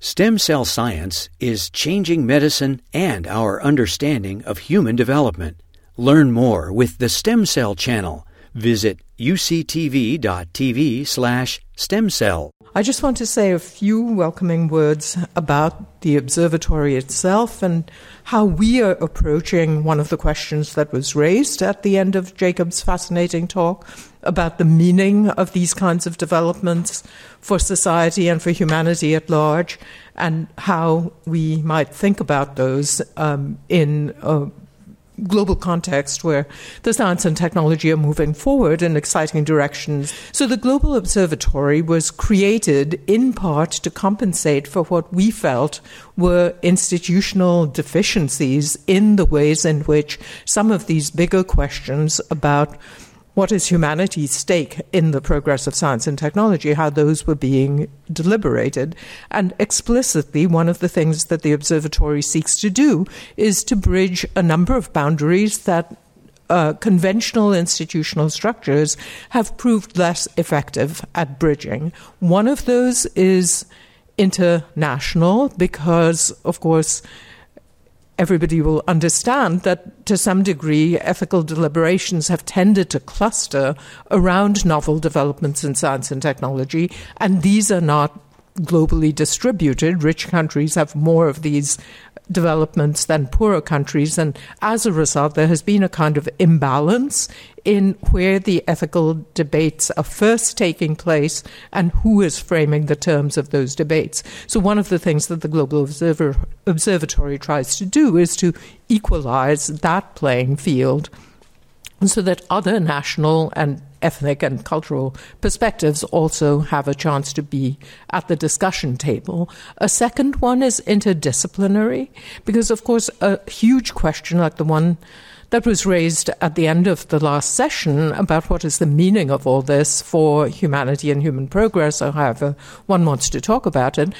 Stem cell science is changing medicine and our understanding of human development. Learn more with the Stem Cell Channel. Visit uctv.tv slash stem cell. I just want to say a few welcoming words about the observatory itself and how we are approaching one of the questions that was raised at the end of Jacob's fascinating talk about the meaning of these kinds of developments for society and for humanity at large, and how we might think about those um, in a global context where the science and technology are moving forward in exciting directions. So the Global Observatory was created in part to compensate for what we felt were institutional deficiencies in the ways in which some of these bigger questions about what is humanity's stake in the progress of science and technology, how those were being deliberated. And explicitly, one of the things that the observatory seeks to do is to bridge a number of boundaries that uh, conventional institutional structures have proved less effective at bridging. One of those is international, because, of course, everybody will understand that to some degree ethical deliberations have tended to cluster around novel developments in science and technology, and these are not globally distributed. Rich countries have more of these developments than poorer countries. And as a result, there has been a kind of imbalance in where the ethical debates are first taking place and who is framing the terms of those debates. So, one of the things that the Global Observer, Observatory tries to do is to equalize that playing field so that other national and ethnic and cultural perspectives also have a chance to be at the discussion table. A second one is interdisciplinary, because, of course, a huge question like the one that was raised at the end of the last session about what is the meaning of all this for humanity and human progress, or however one wants to talk about it,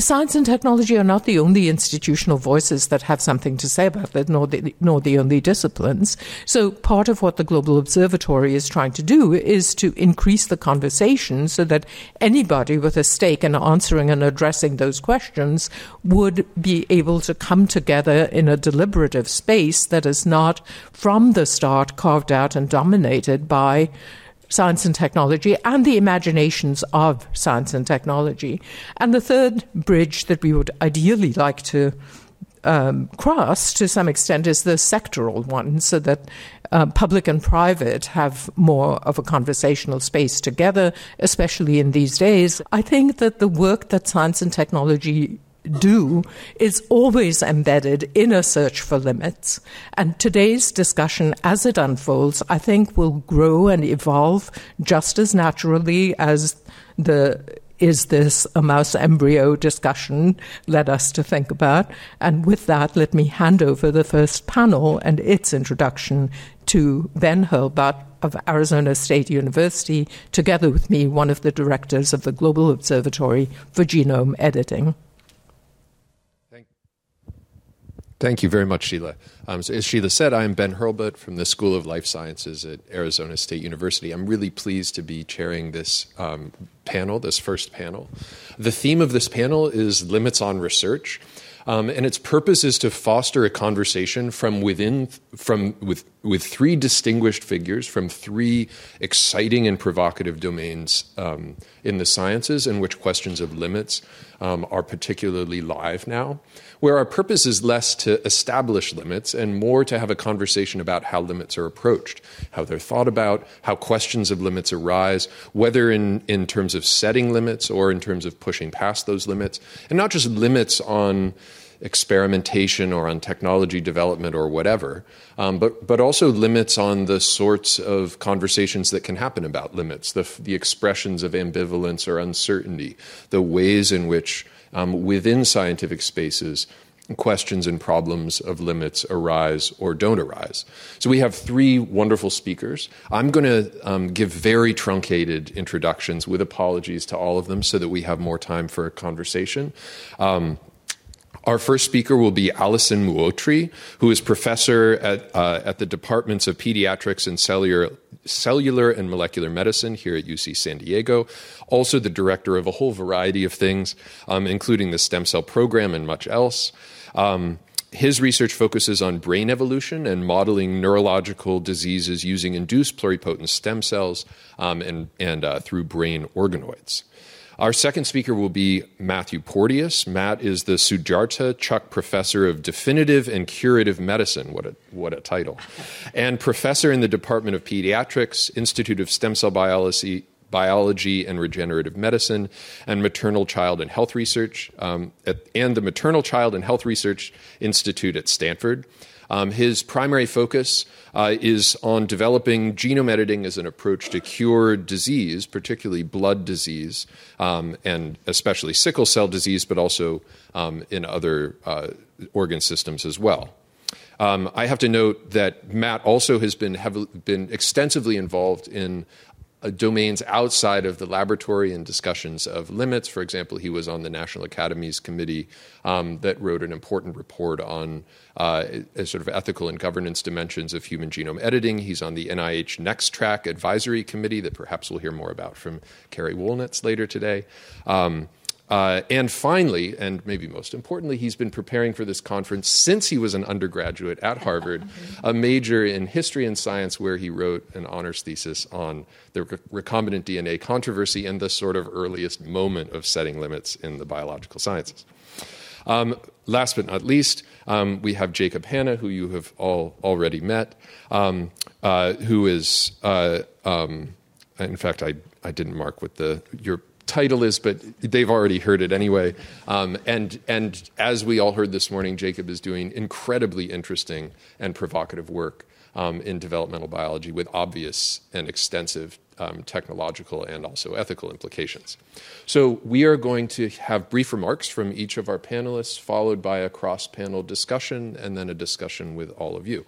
science and technology are not the only institutional voices that have something to say about it, nor the, nor the only disciplines. So, part of what the Global Observatory is trying to do is to increase the conversation so that anybody with a stake in answering and addressing those questions would be able to come together in a deliberative space that is not from the start carved out and dominated by science and technology and the imaginations of science and technology. And the third bridge that we would ideally like to um, cross to some extent is the sectoral one, so that uh, public and private have more of a conversational space together, especially in these days. I think that the work that science and technology do is always embedded in a search for limits. And today's discussion, as it unfolds, I think will grow and evolve just as naturally as the is this a mouse embryo discussion led us to think about. And with that, let me hand over the first panel and its introduction to Ben Hurlbut of Arizona State University, together with me, one of the directors of the Global Observatory for Genome Editing. Thank you very much, Sheila. Um, so as Sheila said, I am Ben Hurlbut from the School of Life Sciences at Arizona State University. I'm really pleased to be chairing this um, panel, this first panel. The theme of this panel is limits on research. Um, and its purpose is to foster a conversation from within, from with with three distinguished figures from three exciting and provocative domains um, in the sciences, in which questions of limits um, are particularly live now where our purpose is less to establish limits and more to have a conversation about how limits are approached, how they're thought about, how questions of limits arise, whether in, in terms of setting limits or in terms of pushing past those limits, and not just limits on experimentation or on technology development or whatever, um, but but also limits on the sorts of conversations that can happen about limits, the the expressions of ambivalence or uncertainty, the ways in which um, within scientific spaces, questions and problems of limits arise or don't arise. So we have three wonderful speakers. I'm going to um, give very truncated introductions with apologies to all of them so that we have more time for a conversation. Um, our first speaker will be Alysson Muotri, who is professor at, uh, at the departments of pediatrics and cellular, cellular and molecular medicine here at UC San Diego. Also, the director of a whole variety of things, um, including the stem cell program and much else. Um, his research focuses on brain evolution and modeling neurological diseases using induced pluripotent stem cells um, and, and uh, through brain organoids. Our second speaker will be Matthew Porteus. Matt is the Sutardja Chuk Professor of Definitive and Curative Medicine. What a, what a title. And professor in the Department of Pediatrics, Institute of Stem Cell Biology, Biology and Regenerative Medicine, and Maternal Child and Health Research, um, at, and the Maternal Child and Health Research Institute at Stanford. Um, his primary focus uh, is on developing genome editing as an approach to cure disease, particularly blood disease, um, and especially sickle cell disease, but also um, in other uh, organ systems as well. Um, I have to note that Matt also has been, heavily, been extensively involved in domains outside of the laboratory and discussions of limits. For example, he was on the National Academies Committee um, that wrote an important report on uh, sort of ethical and governance dimensions of human genome editing. He's on the NIH NExTRAC Advisory Committee that perhaps we'll hear more about from Carrie Wolinetz later today. Um, uh, and finally, and maybe most importantly, he's been preparing for this conference since he was an undergraduate at Harvard, a major in history and science, where he wrote an honors thesis on the recombinant DNA controversy and the sort of earliest moment of setting limits in the biological sciences. Um, last but not least, um, we have Jacob Hanna, who you have all already met, um, uh, who is, uh, um, in fact, I, I didn't mark what the your title is, but they've already heard it anyway. Um, and, and as we all heard this morning, Jacob is doing incredibly interesting and provocative work um, in developmental biology with obvious and extensive um, technological and also ethical implications. So, we are going to have brief remarks from each of our panelists, followed by a cross panel discussion, and then a discussion with all of you.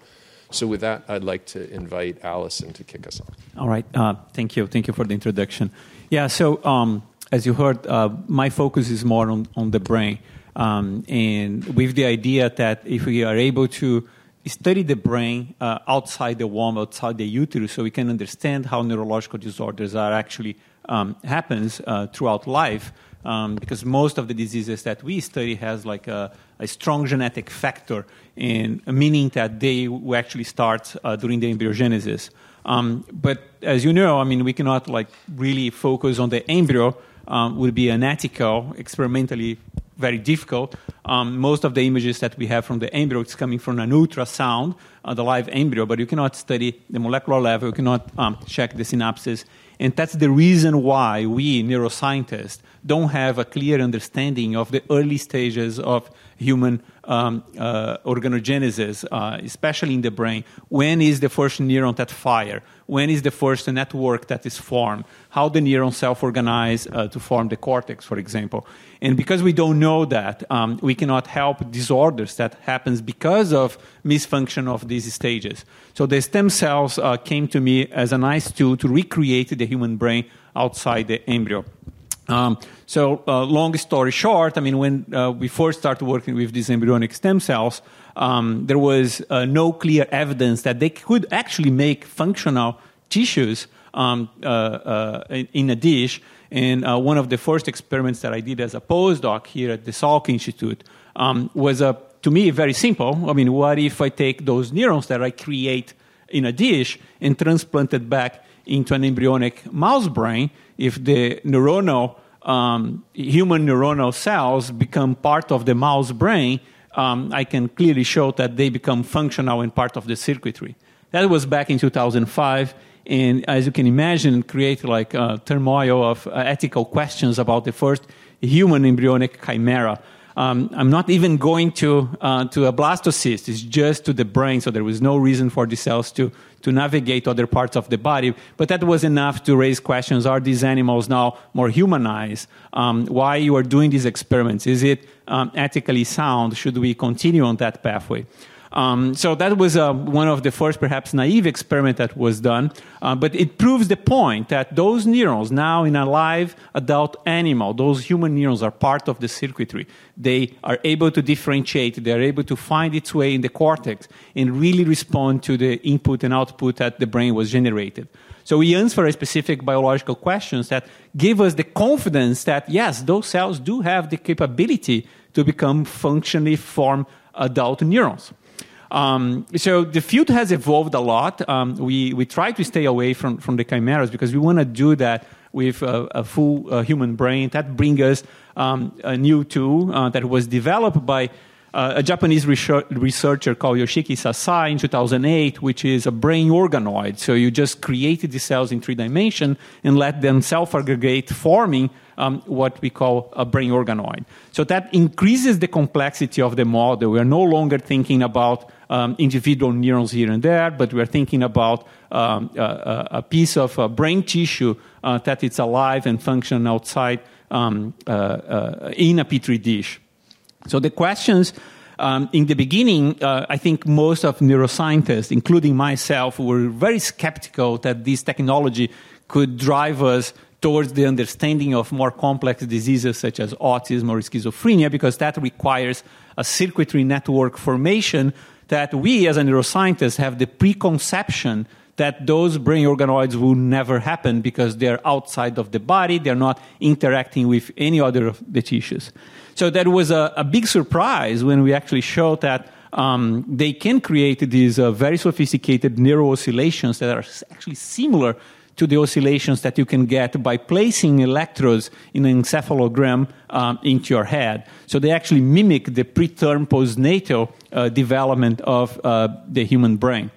So, with that, I'd like to invite Alysson to kick us off. All right. Uh, thank you. Thank you for the introduction. Yeah, so um, as you heard, uh, my focus is more on, on the brain. Um, and with the idea that if we are able to study the brain uh, outside the womb, outside the uterus, so we can understand how neurological disorders are actually um, happens uh, throughout life, um, because most of the diseases that we study has like a, a strong genetic factor, in meaning that they actually start uh, during the embryogenesis. Um, but as you know, I mean, we cannot like really focus on the embryo um, would be unethical, experimentally very difficult. Um, most of the images that we have from the embryo is coming from an ultrasound, uh, the live embryo, but you cannot study the molecular level, you cannot um, check the synapses. And that's the reason why we neuroscientists don't have a clear understanding of the early stages of human um, uh, organogenesis, uh, especially in the brain. When is the first neuron that fire? When is the first network that is formed? How the neurons self-organize uh, to form the cortex, for example. And because we don't know that, um, we cannot help disorders that happens because of misfunction of these stages. So the stem cells uh, came to me as a nice tool to recreate the human brain outside the embryo. Um, so, uh, long story short, I mean, when uh, we first started working with these embryonic stem cells, um, there was uh, no clear evidence that they could actually make functional tissues um, uh, uh, in a dish. And uh, one of the first experiments that I did as a postdoc here at the Salk Institute um, was, a, to me, very simple. I mean, what if I take those neurons that I create in a dish and transplant it back into an embryonic mouse brain? If the neuronal um, human neuronal cells become part of the mouse brain, um, I can clearly show that they become functional and part of the circuitry. That was back in 2005, and as you can imagine, create like a turmoil of uh, ethical questions about the first human embryonic chimera. Um, I'm not even going to, uh, to a blastocyst, it's just to the brain, so there was no reason for the cells to, to navigate other parts of the body. But that was enough to raise questions are these animals now more humanized? Um, why you are doing these experiments? Is it um, ethically sound? Should we continue on that pathway? Um, so that was uh, one of the first, perhaps naive experiment that was done. Uh, but it proves the point that those neurons now in a live adult animal, those human neurons are part of the circuitry. They are able to differentiate. They are able to find its way in the cortex and really respond to the input and output that the brain was generated. So we answer specific biological questions that give us the confidence that yes, those cells do have the capability to become functionally formed adult neurons. Um, so the field has evolved a lot. Um, we, we try to stay away from, from the chimeras because we want to do that with a, a full uh, human brain. That brings us um, a new tool uh, that was developed by uh, a Japanese researcher called Yoshiki Sasai in 2008, which is a brain organoid. So you just created the cells in three dimensions and let them self-aggregate, forming um, what we call a brain organoid. So that increases the complexity of the model. We are no longer thinking about um, individual neurons here and there, but we're thinking about um, a, a, piece of uh, brain tissue uh, that it's alive and function outside um, uh, uh, in a petri dish. So the questions um, in the beginning, uh, I think most of neuroscientists, including myself, were very skeptical that this technology could drive us towards the understanding of more complex diseases such as autism or schizophrenia, because that requires a circuitry network formation that we as a neuroscientist have the preconception that those brain organoids will never happen because they're outside of the body, they're not interacting with any other of the tissues. So that was a, a big surprise when we actually showed that um, they can create these uh, very sophisticated neural oscillations that are actually similar to the oscillations that you can get by placing electrodes in an encephalogram um, into your head. So they actually mimic the preterm postnatal uh, development of uh, the human brain.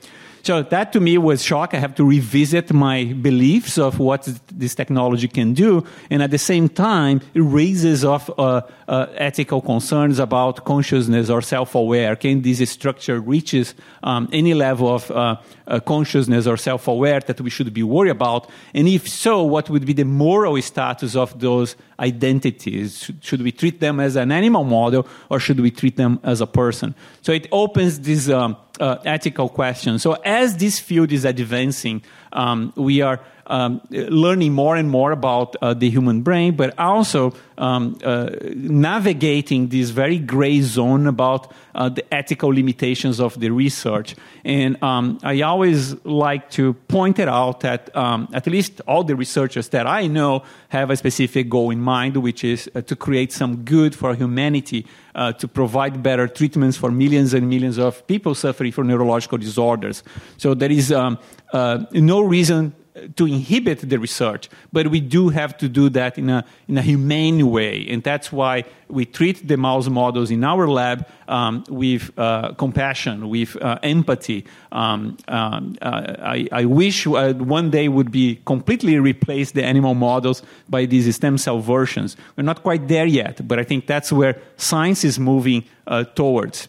So that to me was shock. I have to revisit my beliefs of what this technology can do, and at the same time, it raises of uh, uh, ethical concerns about consciousness or self-aware. Can this structure reaches um, any level of uh, uh, consciousness or self-aware that we should be worried about? And if so, what would be the moral status of those identities? Should we treat them as an animal model or should we treat them as a person? So it opens this um, ethical question. So as this field is advancing, um, we are um, learning more and more about uh, the human brain, but also um, uh, navigating this very gray zone about uh, the ethical limitations of the research. And um, I always like to point it out that um, at least all the researchers that I know have a specific goal in mind, which is uh, to create some good for humanity, uh, to provide better treatments for millions and millions of people suffering from neurological disorders. So there is um, uh, no reason to inhibit the research, but we do have to do that in a, in a humane way. And that's why we treat the mouse models in our lab um, with uh, compassion, with uh, empathy. Um, um, uh, I, I, wish uh, one day would be completely replace the animal models by these stem cell versions. We're not quite there yet, but I think that's where science is moving uh, towards.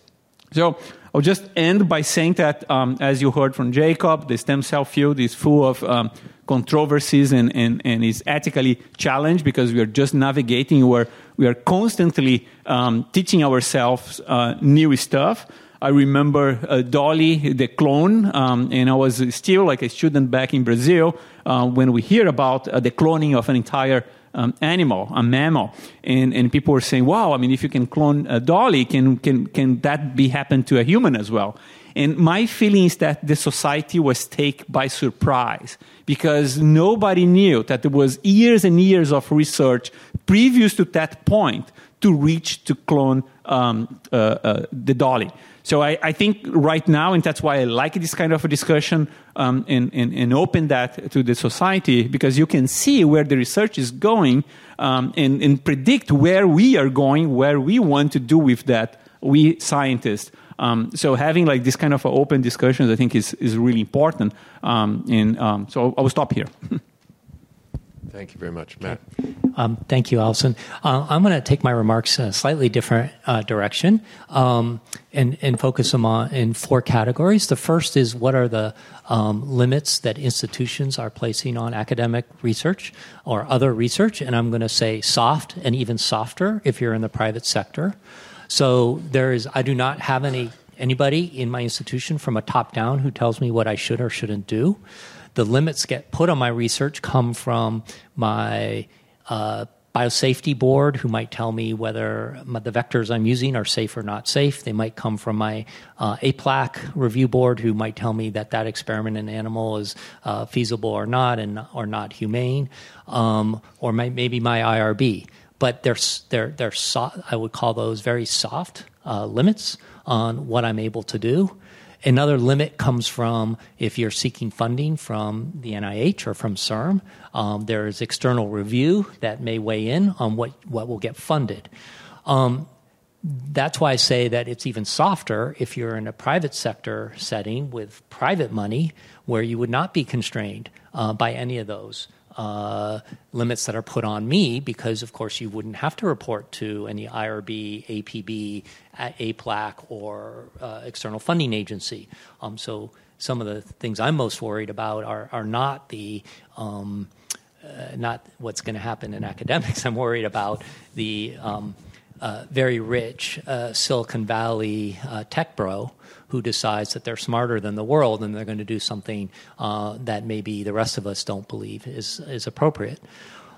So I'll just end by saying that, um, as you heard from Jacob, the stem cell field is full of um, controversies and, and, and is ethically challenged because we are just navigating where we are constantly um, teaching ourselves uh, new stuff. I remember uh, Dolly, the clone, um, and I was still like a student back in Brazil uh, when we hear about uh, the cloning of an entire um, animal, a mammal, and and people were saying, "Wow, I mean, if you can clone a dolly, can can can that be happen to a human as well?" And my feeling is that the society was taken by surprise because nobody knew that there was years and years of research previous to that point to reach to clone um, uh, uh, the dolly. So I, I, think right now, and that's why I like this kind of a discussion um, and, and, and, open that to the society, because you can see where the research is going um, and, and, predict where we are going, where we want to do with that, we scientists. Um, so having like this kind of open discussions, I think is, is really important. Um, and um, so I will stop here. Thank you very much, Matt. Um, thank you, Alysson. Uh, I'm going to take my remarks in a slightly different uh, direction um, and, and focus them on in four categories. The first is what are the um, limits that institutions are placing on academic research or other research, and I'm going to say soft and even softer if you're in the private sector. So there is, I do not have any anybody in my institution from a top down who tells me what I should or shouldn't do. The limits get put on my research come from my uh, biosafety board who might tell me whether the vectors I'm using are safe or not safe. They might come from my uh, APLAC review board who might tell me that that experiment in animal is uh, feasible or not and or not humane, um, or my, maybe my IRB. But they're, they're, they're so, I would call those very soft uh, limits on what I'm able to do. Another limit comes from if you're seeking funding from the NIH or from CIRM, um, there's external review that may weigh in on what, what will get funded. Um, that's why I say that it's even softer if you're in a private sector setting with private money where you would not be constrained uh, by any of those uh, limits that are put on me because, of course, you wouldn't have to report to any IRB, APB, APLAC, or uh, external funding agency. Um, so some of the things I'm most worried about are, are not the um, uh, not what's going to happen in academics. I'm worried about the um, very rich uh, Silicon Valley uh, tech bro who decides that they're smarter than the world and they're going to do something uh, that maybe the rest of us don't believe is, is appropriate.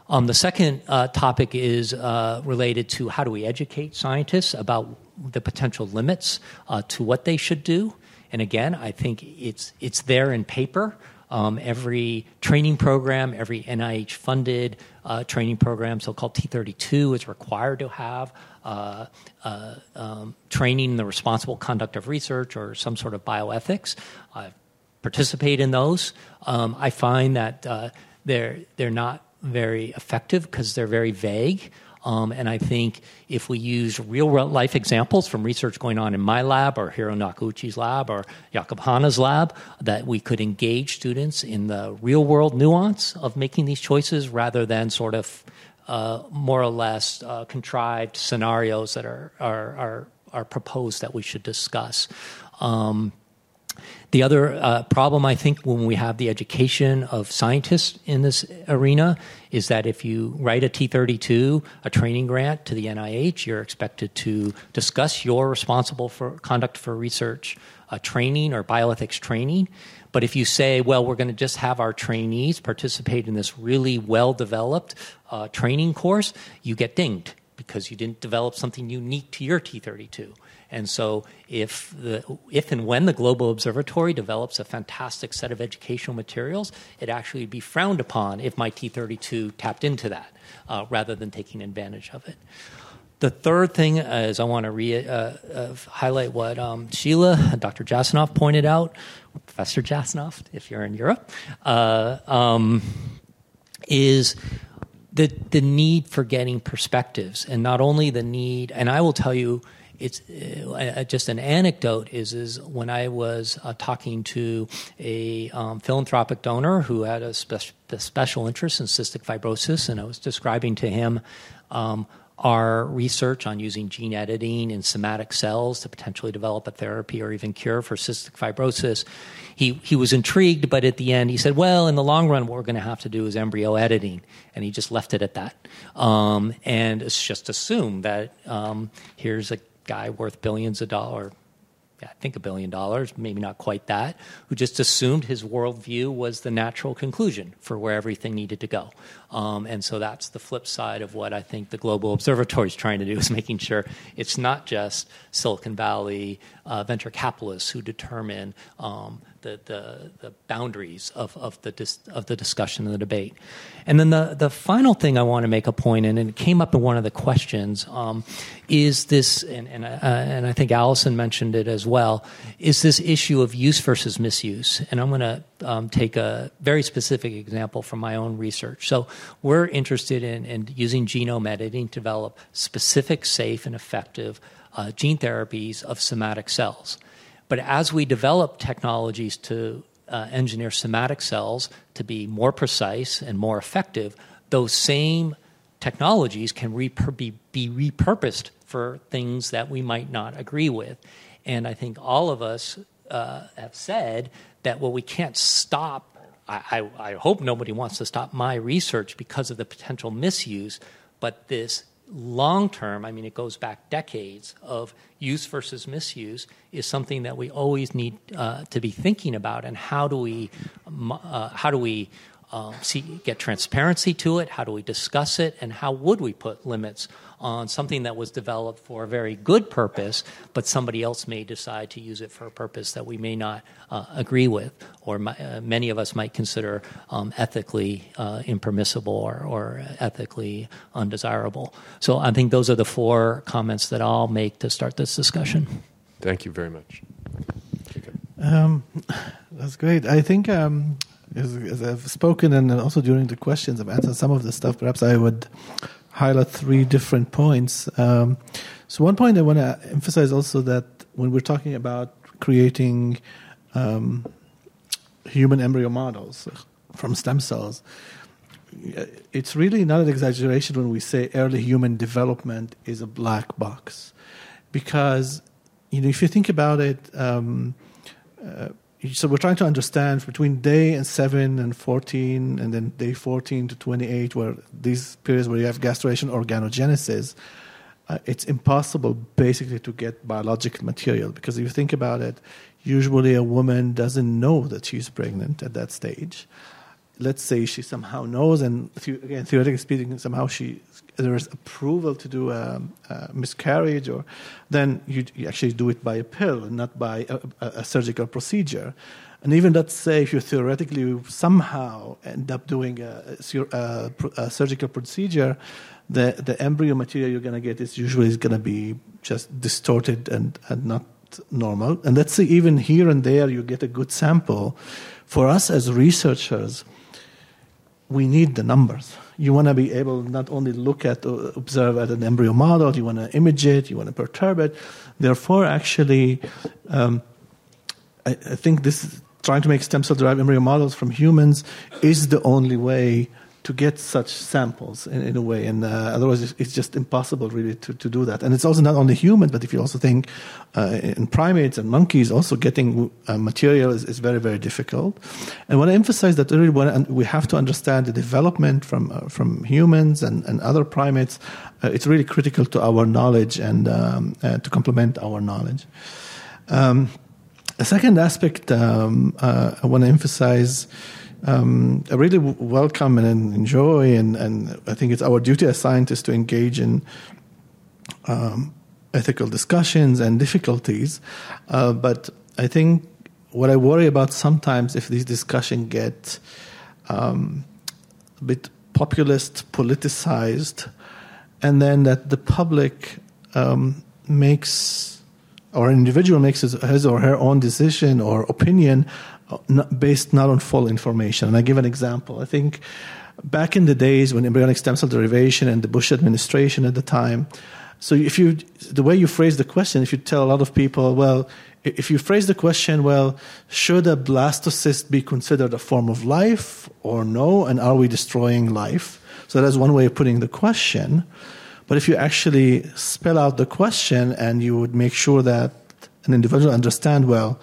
Um, the second uh, topic is related to how do we educate scientists about the potential limits to what they should do. And again, I think it's it's there in paper. Um, every training program, every NIH funded uh, training program, so called T32, is required to have uh, uh, um, training the responsible conduct of research or some sort of bioethics. I participate in those. Um, I find that uh, they're, they're not very effective because they're very vague. Um, and I think if we use real life examples from research going on in my lab or Hiro Nakauchi's lab or Jacob Hanna's lab, that we could engage students in the real world nuance of making these choices rather than sort of uh, more or less uh, contrived scenarios that are, are, are, are, proposed that we should discuss. Um, the other uh, problem, I think, when we have the education of scientists in this arena is that if you write a T32, a training grant to the NIH, you're expected to discuss your responsible for conduct for research uh, training or bioethics training. But if you say, well, we're going to just have our trainees participate in this really well developed uh, training course, you get dinged because you didn't develop something unique to your T32. And so, if, the, if and when the Global Observatory develops a fantastic set of educational materials, it actually would be frowned upon if my T32 tapped into that uh, rather than taking advantage of it. The third thing is I want to re, uh, uh, highlight what um, Sheila, Dr. Jasanoff pointed out, Professor Jasanoff, if you're in Europe, uh, um, is the, the need for getting perspectives. And not only the need, and I will tell you, it's uh, just an anecdote is is when I was uh, talking to a um, philanthropic donor who had a, spe- a, special interest in cystic fibrosis, and I was describing to him um, our research on using gene editing in somatic cells to potentially develop a therapy or even cure for cystic fibrosis. He, he was intrigued, but at the end he said, Well, in the long run, what we're going to have to do is embryo editing. And he just left it at that. Um, and it's just assumed that um, here's a guy worth billions of dollars, I think a billion dollars, maybe not quite that, who just assumed his worldview was the natural conclusion for where everything needed to go. Um, and so that's the flip side of what I think the Global Observatory is trying to do is making sure it's not just Silicon Valley uh, venture capitalists who determine um, the, the, the, boundaries of, of, the dis, of the discussion and the debate. And then the, the final thing I want to make a point in, and it came up in one of the questions, um, is this, and, and, uh, and I think Alysson mentioned it as well, is this issue of use versus misuse. And I'm going to um, take a very specific example from my own research. So we're interested in, in using genome editing to develop specific, safe, and effective uh, gene therapies of somatic cells. But as we develop technologies to uh, engineer somatic cells to be more precise and more effective, those same technologies can repur- be, be repurposed for things that we might not agree with. And I think all of us uh, have said that, well, we can't stop. I, I, I hope nobody wants to stop my research because of the potential misuse, but this long term, I mean, it goes back decades of use versus misuse, is something that we always need uh, to be thinking about. And how do we, uh, how do we um, see, get transparency to it? How do we discuss it? And how would we put limits on something that was developed for a very good purpose, but somebody else may decide to use it for a purpose that we may not uh, agree with, or my, uh, many of us might consider um, ethically uh, impermissible or, or, ethically undesirable. So I think those are the four comments that I'll make to start this discussion. Thank you very much. Um, that's great. I think um, as, as, I've spoken and also during the questions, I've answered some of the stuff. Perhaps I would highlight three different points. Um, so, one point I want to emphasize also that when we're talking about creating um, human embryo models from stem cells, it's really not an exaggeration when we say early human development is a black box, because you know if you think about it. Um, uh, so we're trying to understand between day and 7 and 14 and then day 14 to 28 where these periods where you have gastrulation organogenesis uh, it's impossible basically to get biological material because if you think about it usually a woman doesn't know that she's pregnant at that stage let's say she somehow knows and again theoretically speaking somehow she there is approval to do a, a miscarriage, or then you, you, actually do it by a pill, not by a, a, surgical procedure. And even let's say if you theoretically somehow end up doing a, a surgical procedure, the, the embryo material you're going to get is usually going to be just distorted and, and not normal. And let's say even here and there you get a good sample. For us as researchers, we need the numbers. You want to be able not only look at uh, observe at an embryo model you want to image it you want to perturb it. Therefore actually um, I, I, think this trying to make stem cell derived embryo models from humans is the only way to get such samples in, in a way, and uh, otherwise it's just impossible really to, to do that. And it's also not only humans, but if you also think uh, in primates and monkeys, also getting uh, material is, is, very very difficult. And what I emphasize that really we have to understand the development from uh, from humans and, and other primates. Uh, it's really critical to our knowledge and um, uh, to complement our knowledge. Um, a second aspect um, I want to emphasize um, I really w- welcome and enjoy, and, and I think it's our duty as scientists to engage in um, ethical discussions and difficulties. Uh, but I think what I worry about sometimes if these discussions get um, a bit populist, politicized, and then that the public um, makes or an individual makes his, his, or her own decision or opinion based not on full information. And I give an example. I think back in the days when embryonic stem cell derivation and the Bush administration at the time, so if you the way you phrase the question, if you tell a lot of people, well, if you phrase the question, well, should a blastocyst be considered a form of life or no, and are we destroying life? So that's one way of putting the question. But if you actually spell out the question and you would make sure that an individual understand, well,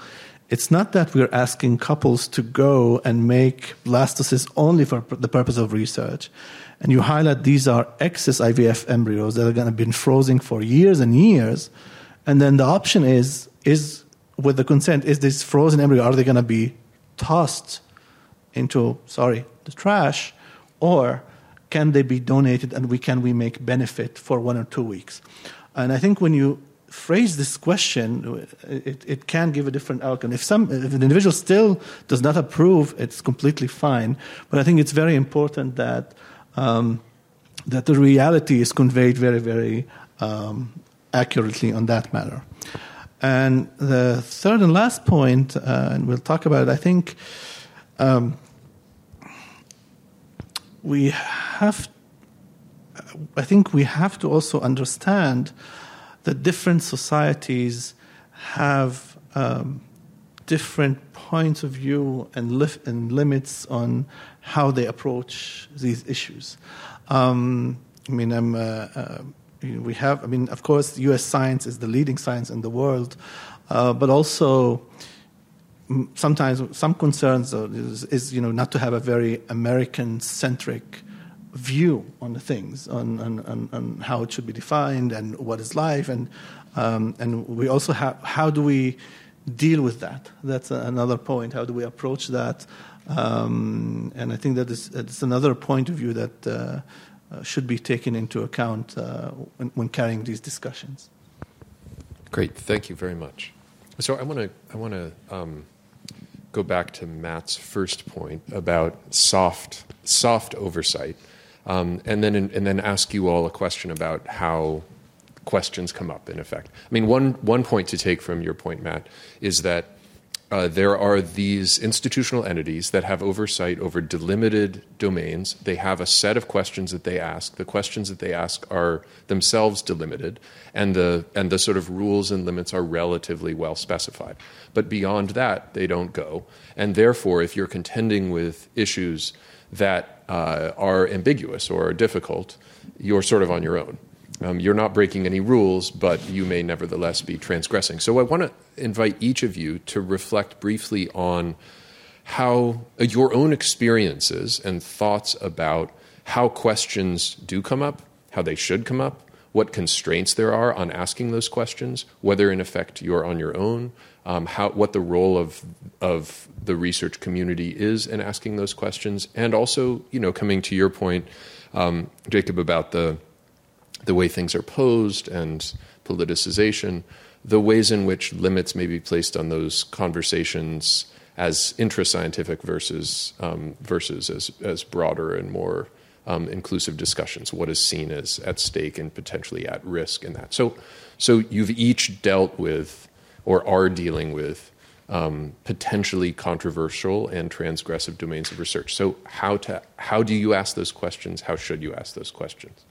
it's not that we're asking couples to go and make blastocysts only for the purpose of research. And you highlight these are excess IVF embryos that are going to be frozen for years and years. And then the option is, is with the consent, is this frozen embryo, are they going to be tossed into, sorry, the trash? Or can they be donated and we can we make benefit for one or two weeks? And I think when you phrase this question, it, it can give a different outcome. If, some, if an individual still does not approve, it's completely fine. But I think it's very important that, um, that the reality is conveyed very, very um, accurately on that matter. And the third and last point, uh, and we'll talk about it, I think um, we have, I think we have to also understand that different societies have um, different points of view and, li- and, limits on how they approach these issues. Um, I mean, I'm, uh, uh, we have, I mean, of course, U.S. science is the leading science in the world, uh, but also sometimes some concerns is, is, you know, not to have a very American-centric view on the things, on, on, on, how it should be defined and what is life, and um, and we also have how do we deal with that? That's another point. How do we approach that? Um, and I think that is it's another point of view that uh, uh, should be taken into account uh, when, when, carrying these discussions. Great, thank you very much. So I want to I want to um, go back to Matt's first point about soft soft oversight, um, and then and then ask you all a question about how questions come up. In effect, I mean one one point to take from your point, Matt, is that uh, there are these institutional entities that have oversight over delimited domains. They have a set of questions that they ask. The questions that they ask are themselves delimited, and the and the sort of rules and limits are relatively well specified. But beyond that, they don't go. And therefore, if you're contending with issues that uh, are ambiguous or are difficult, you're sort of on your own. Um, you're not breaking any rules, but you may nevertheless be transgressing. So I want to invite each of you to reflect briefly on how uh, your own experiences and thoughts about how questions do come up, how they should come up, what constraints there are on asking those questions, whether in effect you're on your own, um, how, what the role of, of the research community is in asking those questions, and also, you know, coming to your point, um, Jacob, about the the way things are posed and politicization, the ways in which limits may be placed on those conversations as intra-scientific versus um, versus as as broader and more um, inclusive discussions. What is seen as at stake and potentially at risk in that. So, so you've each dealt with or are dealing with um, potentially controversial and transgressive domains of research. So, how to how do you ask those questions? How should you ask those questions?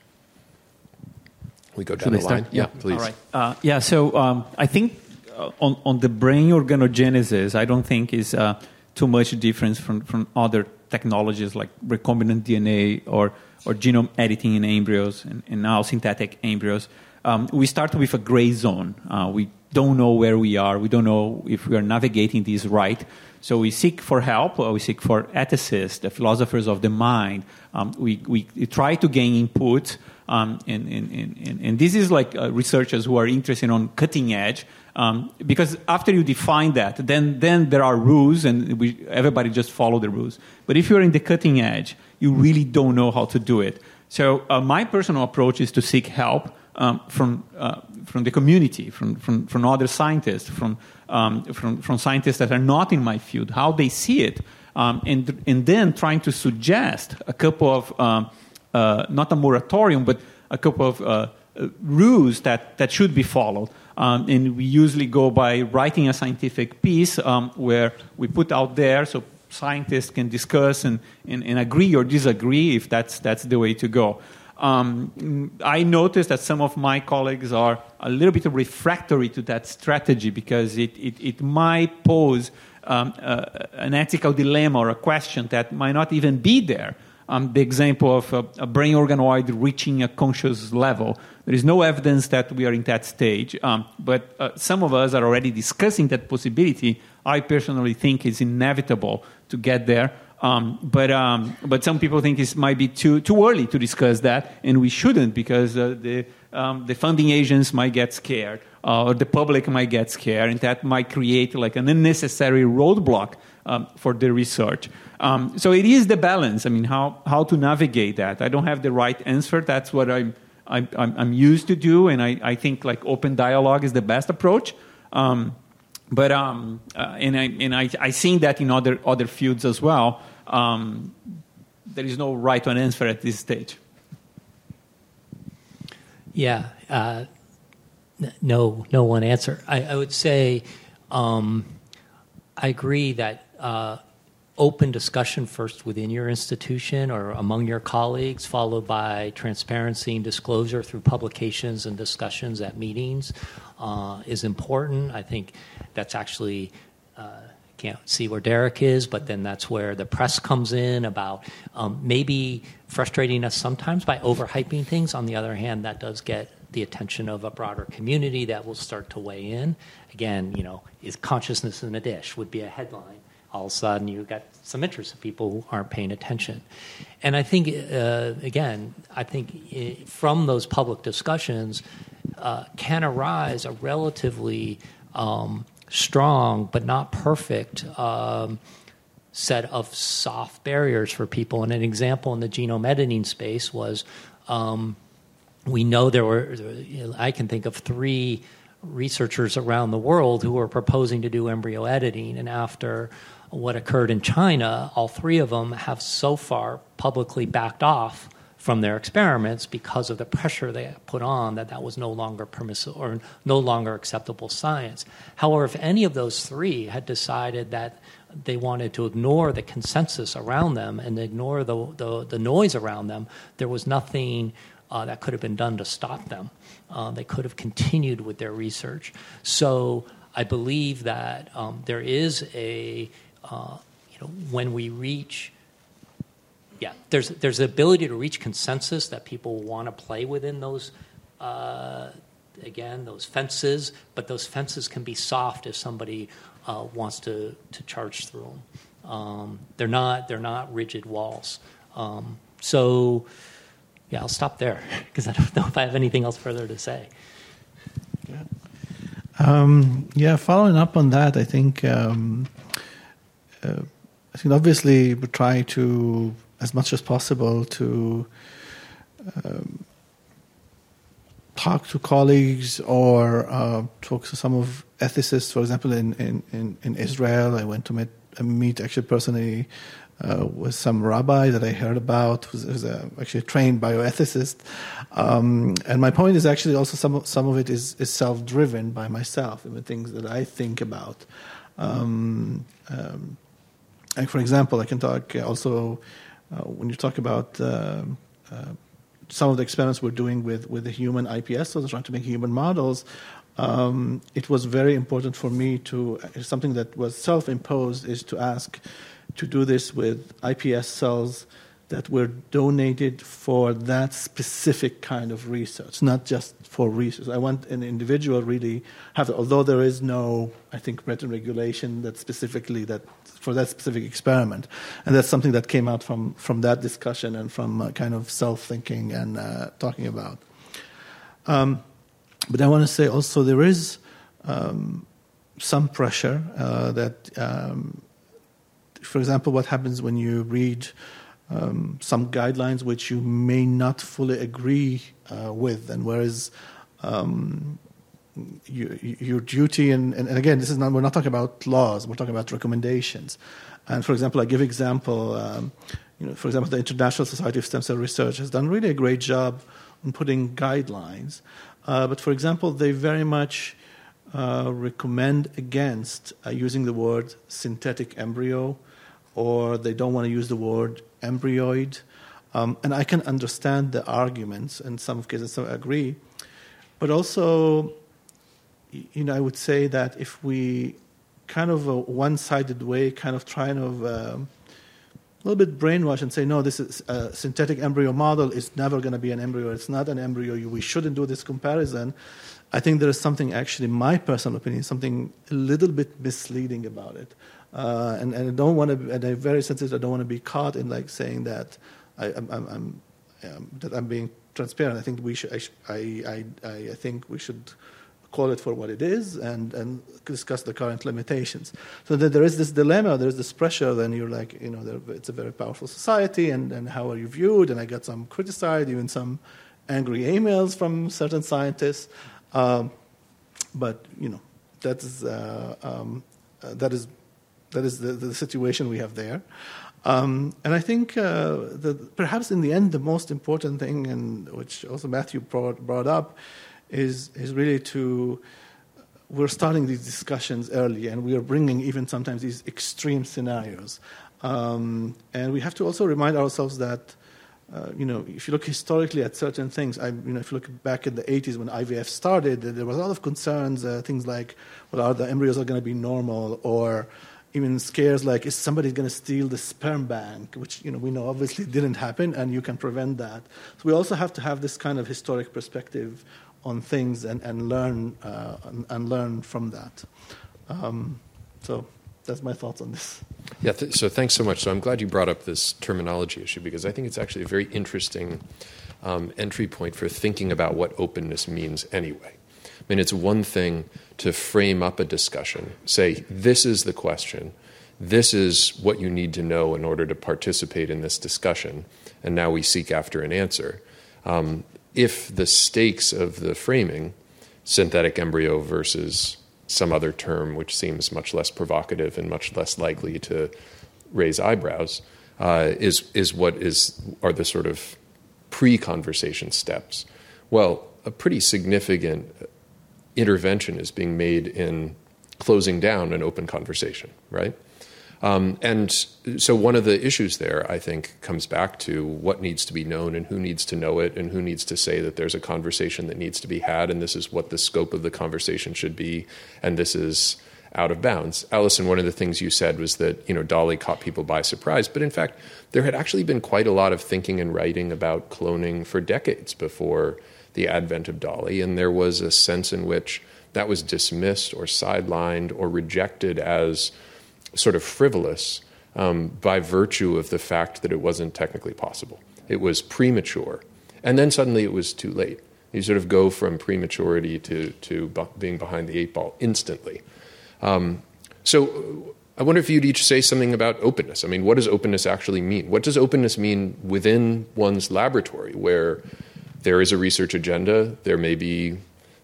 we go down Should the line? Yeah, please. All right. Uh, yeah, so um, I think uh, on, on the brain organogenesis, I don't think is uh, too much difference from, from other technologies like recombinant DNA or, or genome editing in embryos and, and now synthetic embryos. Um, we start with a gray zone. Uh, we don't know where we are. We don't know if we are navigating this right. So we seek for help. we seek for ethicists, the philosophers of the mind. Um, we, we try to gain input. Um, and, and, and, and, this is like uh, researchers who are interested on cutting edge. Um, because after you define that, then, then there are rules and we, everybody just follow the rules. But if you're in the cutting edge, you really don't know how to do it. So uh, my personal approach is to seek help um, from, uh, from the community, from, from, from other scientists, from, um, from, from scientists that are not in my field, how they see it, um, and, and then trying to suggest a couple of um, uh, not a moratorium, but a couple of uh, rules that, that should be followed. Um, and we usually go by writing a scientific piece um, where we put out there so scientists can discuss and, and, and, agree or disagree if that's, that's the way to go. Um, I noticed that some of my colleagues are a little bit refractory to that strategy because it, it, it might pose um, uh, an ethical dilemma or a question that might not even be there um, the example of a, a, brain organoid reaching a conscious level. There is no evidence that we are in that stage, um, but uh, some of us are already discussing that possibility. I personally think it's inevitable to get there. Um, but um, but some people think it might be too too early to discuss that, and we shouldn't because uh, the um, the funding agents might get scared, uh, or the public might get scared, and that might create like an unnecessary roadblock um, for the research. Um, so it is the balance. I mean, how, how to navigate that. I don't have the right answer. That's what I'm, I'm, I'm used to do, and I, I think like open dialogue is the best approach. Um, but um, uh, and I and I I seen that in other other fields as well. Um, there is no right answer at this stage. Yeah, uh, no, no one answer. I, I would say um, I agree that uh, open discussion first within your institution or among your colleagues, followed by transparency and disclosure through publications and discussions at meetings uh, is important. I think that's actually. Uh, can't see where Derek is, but then that's where the press comes in about um, maybe frustrating us sometimes by overhyping things. On the other hand, that does get the attention of a broader community that will start to weigh in. Again, you know, is consciousness in a dish would be a headline all of a sudden you've got some interest of people who aren't paying attention. And I think, uh, again, I think it, from those public discussions uh, can arise a relatively um, strong but not perfect um, set of soft barriers for people. And an example in the genome editing space was um, we know there were, I can think of three researchers around the world who were proposing to do embryo editing. And after what occurred in China, all three of them have so far publicly backed off from their experiments because of the pressure they put on that that was no longer permissible or no longer acceptable science. However, if any of those three had decided that they wanted to ignore the consensus around them and ignore the, the, the noise around them, there was nothing uh, that could have been done to stop them. Uh, they could have continued with their research. So I believe that um, there is a, uh, you know, when we reach yeah, there's there's the ability to reach consensus that people want to play within those. Uh, again, those fences, but those fences can be soft if somebody uh, wants to to charge through them. Um, they're not they're not rigid walls. Um, so, yeah, I'll stop there because I don't know if I have anything else further to say. Yeah, um, yeah following up on that, I think. Um, uh, I think obviously we try to as much as possible to um, talk to colleagues or uh, talk to some of ethicists. For example, in, in, in, Israel, I went to meet, uh, meet actually personally uh, with some rabbi that I heard about, who's, who's a, actually a trained bioethicist. Um, and my point is actually also some some of it is, is self-driven by myself, and the things that I think about. Um, um, like for example, I can talk also uh, when you talk about uh, uh, some of the experiments we're doing with, with the human IPS, so trying to make human models, um, it was very important for me to, something that was self imposed, is to ask to do this with IPS cells that were donated for that specific kind of research, not just for research. I want an individual really have, although there is no, I think, written regulation that specifically that for that specific experiment, and that's something that came out from from that discussion and from uh, kind of self thinking and uh, talking about. Um, but I want to say also there is um, some pressure uh, that, um, for example, what happens when you read um, some guidelines which you may not fully agree uh, with, and whereas um, you, your duty, and, and, again, this is not we're not talking about laws, we're talking about recommendations. And for example, I give example, um, you know, for example, the International Society of Stem Cell Research has done really a great job on putting guidelines, uh, but for example, they very much uh, recommend against uh, using the word synthetic embryo, or they don't want to use the word embryoid. Um, and I can understand the arguments, and some cases I agree. But also, you know, I would say that if we kind of a one-sided way, kind of trying to um, a little bit brainwash and say, no, this is a synthetic embryo model. It's never going to be an embryo. It's not an embryo. We shouldn't do this comparison. I think there is something, actually, my personal opinion, something a little bit misleading about it. Uh, and, and I don't want to, and I'm very sensitive. I don't want to be caught in like saying that I, am I'm, I'm um, that I'm being transparent. I think we should. I, I, I, I think we should call it for what it is and, and discuss the current limitations. So that there is this dilemma, there's this pressure, then you're like, you know, it's a very powerful society, and, and how are you viewed? And I got some criticized, even some angry emails from certain scientists. Um, but, you know, that is, uh, um, uh, that is that is the, the situation we have there. Um, and I think uh, that perhaps in the end, the most important thing, and which also Matthew brought, brought up, is, is really to we're starting these discussions early, and we are bringing even sometimes these extreme scenarios. Um, and we have to also remind ourselves that, uh, you know, if you look historically at certain things, I, you know, if you look back in the 80s when IVF started, there was a lot of concerns, uh, things like, well, are the embryos are going to be normal, or even scares like is somebody going to steal the sperm bank? Which you know we know obviously didn't happen and you can prevent that. So we also have to have this kind of historic perspective on things and, and learn uh, and, and, learn from that um, so that's my thoughts on this. Yeah, th- so thanks so much. So I'm glad you brought up this terminology issue because I think it's actually a very interesting um, entry point for thinking about what openness means anyway. I mean, it's one thing to frame up a discussion, say, this is the question, this is what you need to know in order to participate in this discussion, and now we seek after an answer. Um, if the stakes of the framing, synthetic embryo versus some other term which seems much less provocative and much less likely to raise eyebrows, uh, is, is what is, are the sort of pre conversation steps. Well, a pretty significant intervention is being made in closing down an open conversation, right? Um, and so, one of the issues there, I think, comes back to what needs to be known and who needs to know it and who needs to say that there's a conversation that needs to be had and this is what the scope of the conversation should be and this is out of bounds. Alysson, one of the things you said was that you know Dolly caught people by surprise, but in fact, there had actually been quite a lot of thinking and writing about cloning for decades before the advent of Dolly, and there was a sense in which that was dismissed or sidelined or rejected as sort of frivolous um, by virtue of the fact that it wasn't technically possible. It was premature. And then suddenly it was too late. You sort of go from prematurity to, to being behind the eight ball instantly. Um, so I wonder if you'd each say something about openness. I mean, what does openness actually mean? What does openness mean within one's laboratory where there is a research agenda, there may be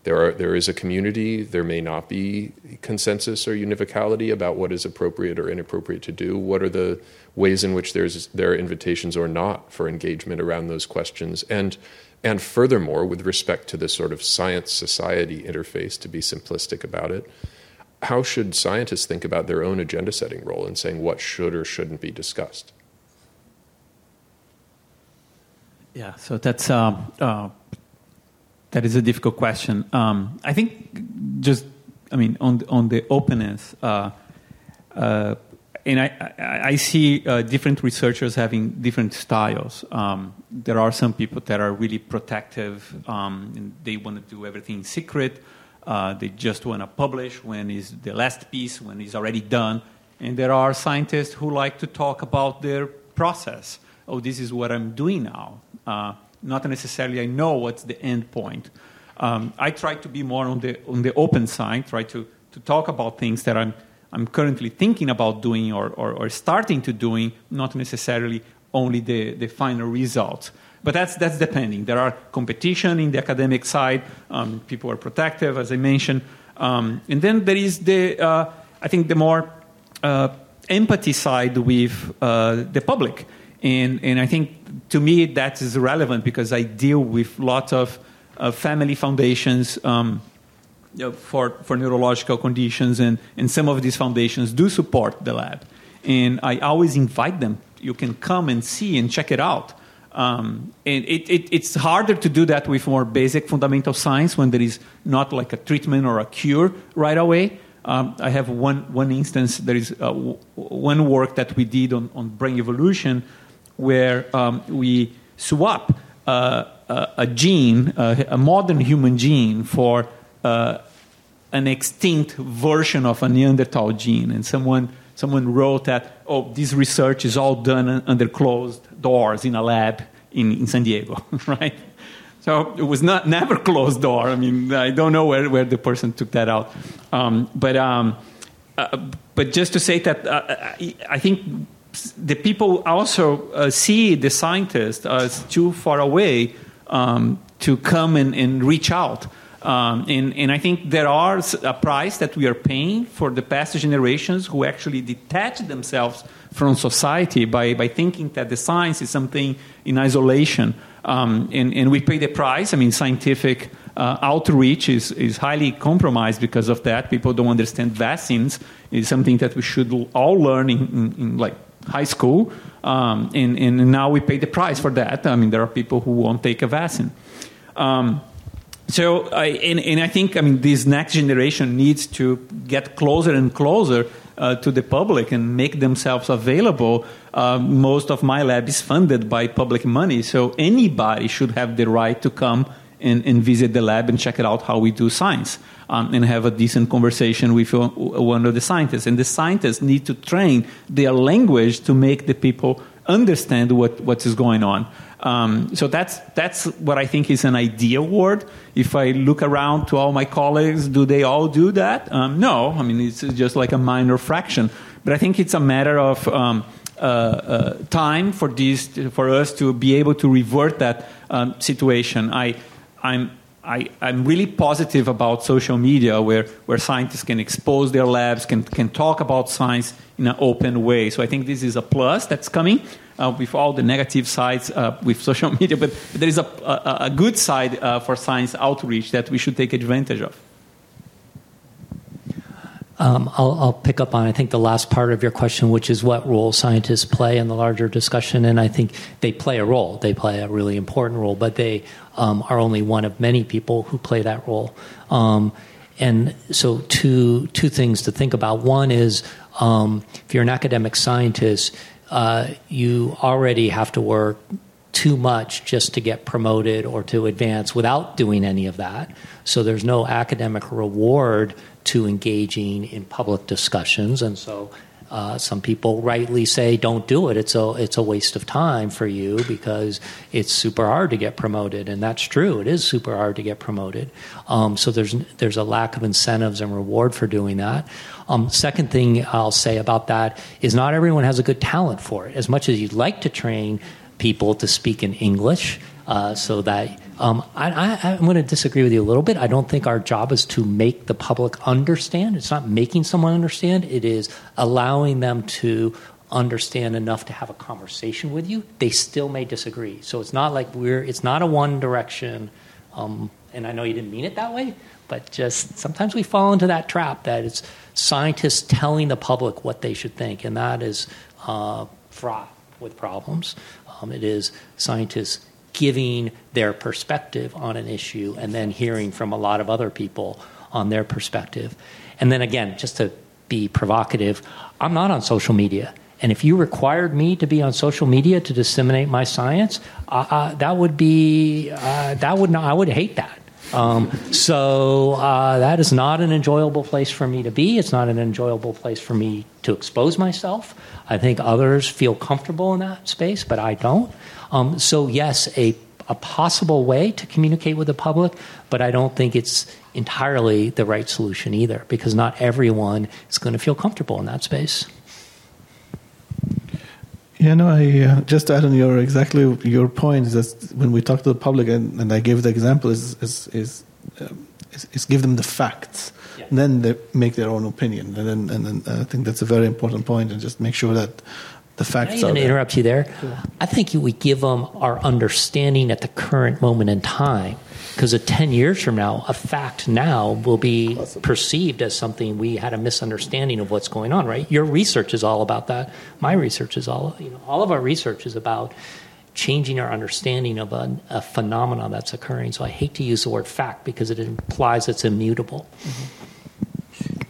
there, are, there is a community. There may not be consensus or univocality about what is appropriate or inappropriate to do. What are the ways in which there's, there are invitations or not for engagement around those questions? And, and furthermore, with respect to this sort of science society interface, to be simplistic about it, how should scientists think about their own agenda setting role in saying what should or shouldn't be discussed? Yeah, so that's uh, uh, that is a difficult question. Um, I think just, I mean, on the, on the openness, uh, uh, and I, I, I see uh, different researchers having different styles. Um, there are some people that are really protective, um, and they want to do everything secret. Uh, they just want to publish when is the last piece, when it's already done. And there are scientists who like to talk about their process. Oh, this is what I'm doing now. Not necessarily I know what's the end point. Um, I try to be more on the on the open side, try to to talk about things that I'm I'm currently thinking about doing or, or, or starting to doing, not necessarily only the, the final result. But that's, that's depending. There are competition in the academic side. Um, people are protective, as I mentioned. Um, and then there is the, uh, I think, the more uh, empathy side with uh, the public. And, and I think to me that is relevant because I deal with lots of uh, family foundations um, for, for neurological conditions, and, and some of these foundations do support the lab. And I always invite them. You can come and see and check it out. Um, and it, it, it's harder to do that with more basic fundamental science when there is not like a treatment or a cure right away. Um, I have one, one instance, there is uh, w- one work that we did on, on brain evolution where um, we swap uh, a gene, uh, a modern human gene, for uh, an extinct version of a Neanderthal gene. And someone, someone wrote that, oh, this research is all done under closed doors in a lab in, in San Diego, right? So it was not never closed door. I mean, I don't know where, where the person took that out. Um, but, um, uh, but just to say that uh, I, I think the people also uh, see the scientists as too far away um, to come and, and reach out. Um, and, and, I think there are a price that we are paying for the past generations who actually detach themselves from society by, by thinking that the science is something in isolation. Um, and, and, we pay the price. I mean, scientific uh, outreach is, is highly compromised because of that. People don't understand vaccines. It's something that we should all learn in, in, in like high school, um, and, and now we pay the price for that. I mean, there are people who won't take a vaccine. Um, so, I, and, and, I think, I mean, this next generation needs to get closer and closer uh, to the public and make themselves available. Uh, most of my lab is funded by public money, so anybody should have the right to come and, and visit the lab and check it out how we do science um, and have a decent conversation with one of the scientists. And the scientists need to train their language to make the people understand what, what is going on. Um, so that's that's what I think is an ideal world. If I look around to all my colleagues, do they all do that? Um, no, I mean it's just like a minor fraction. But I think it's a matter of um, uh, uh, time for these for us to be able to revert that um, situation. I I'm I, am really positive about social media where, where scientists can expose their labs, can, can talk about science in an open way. So I think this is a plus that's coming uh, with all the negative sides uh, with social media, but, there is a, a, a good side uh, for science outreach that we should take advantage of. Um, I'll, I'll, pick up on, I think, the last part of your question, which is what role scientists play in the larger discussion. And I think they play a role. They play a really important role, but they um, are only one of many people who play that role. Um, and so, two, two things to think about. One is um, if you're an academic scientist, uh, you already have to work too much just to get promoted or to advance without doing any of that. So there's no academic reward to engaging in public discussions, and so uh, some people rightly say, "Don't do it. It's a it's a waste of time for you because it's super hard to get promoted." And that's true. It is super hard to get promoted. Um, so there's there's a lack of incentives and reward for doing that. Um, second thing I'll say about that is not everyone has a good talent for it. As much as you'd like to train people to speak in English, uh, so that um, I, am going to disagree with you a little bit. I don't think our job is to make the public understand. It's not making someone understand. It is allowing them to understand enough to have a conversation with you. They still may disagree. So it's not like we're. It's not a one direction. Um, and I know you didn't mean it that way, but just sometimes we fall into that trap that it's scientists telling the public what they should think, and that is uh, fraught with problems. Um, it is scientists giving their perspective on an issue and then hearing from a lot of other people on their perspective. And then again, just to be provocative, I'm not on social media. And if you required me to be on social media to disseminate my science, uh, uh, that would be uh, that would not, I would hate that. Um, so uh, that is not an enjoyable place for me to be. It's not an enjoyable place for me to expose myself. I think others feel comfortable in that space, but I don't. Um, so, yes, a, a possible way to communicate with the public, but I don't think it's entirely the right solution either, because not everyone is going to feel comfortable in that space. Yeah, no, I uh, just add on your exactly your point is that when we talk to the public, and, and I gave the example is is is, um, is, is give them the facts, yeah. then they make their own opinion, and then and then I think that's a very important point, and just make sure that the facts Can I even are interrupt you there? I think we give them our understanding at the current moment in time. Because 10 years from now, a fact now will be Possibly. perceived as something we had a misunderstanding of what's going on, right? Your research is all about that. My research is all, you know, all of our research is about changing our understanding of a, a phenomenon that's occurring. So I hate to use the word fact because it implies it's immutable. Mm-hmm.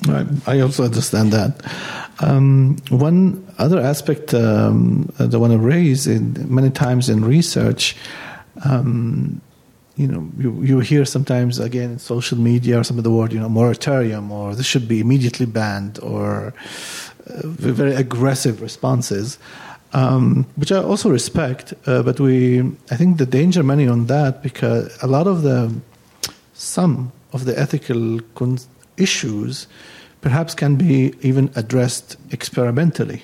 Right. I also understand that. Um, one other aspect um, that I want to raise in, many times in research, um, you know, you, you hear sometimes again in social media or some of the word, you know, moratorium or this should be immediately banned or uh, very aggressive responses. Um, which I also respect, uh, but we, I think the danger many on that because a lot of the, some of the ethical con- issues perhaps can be even addressed experimentally.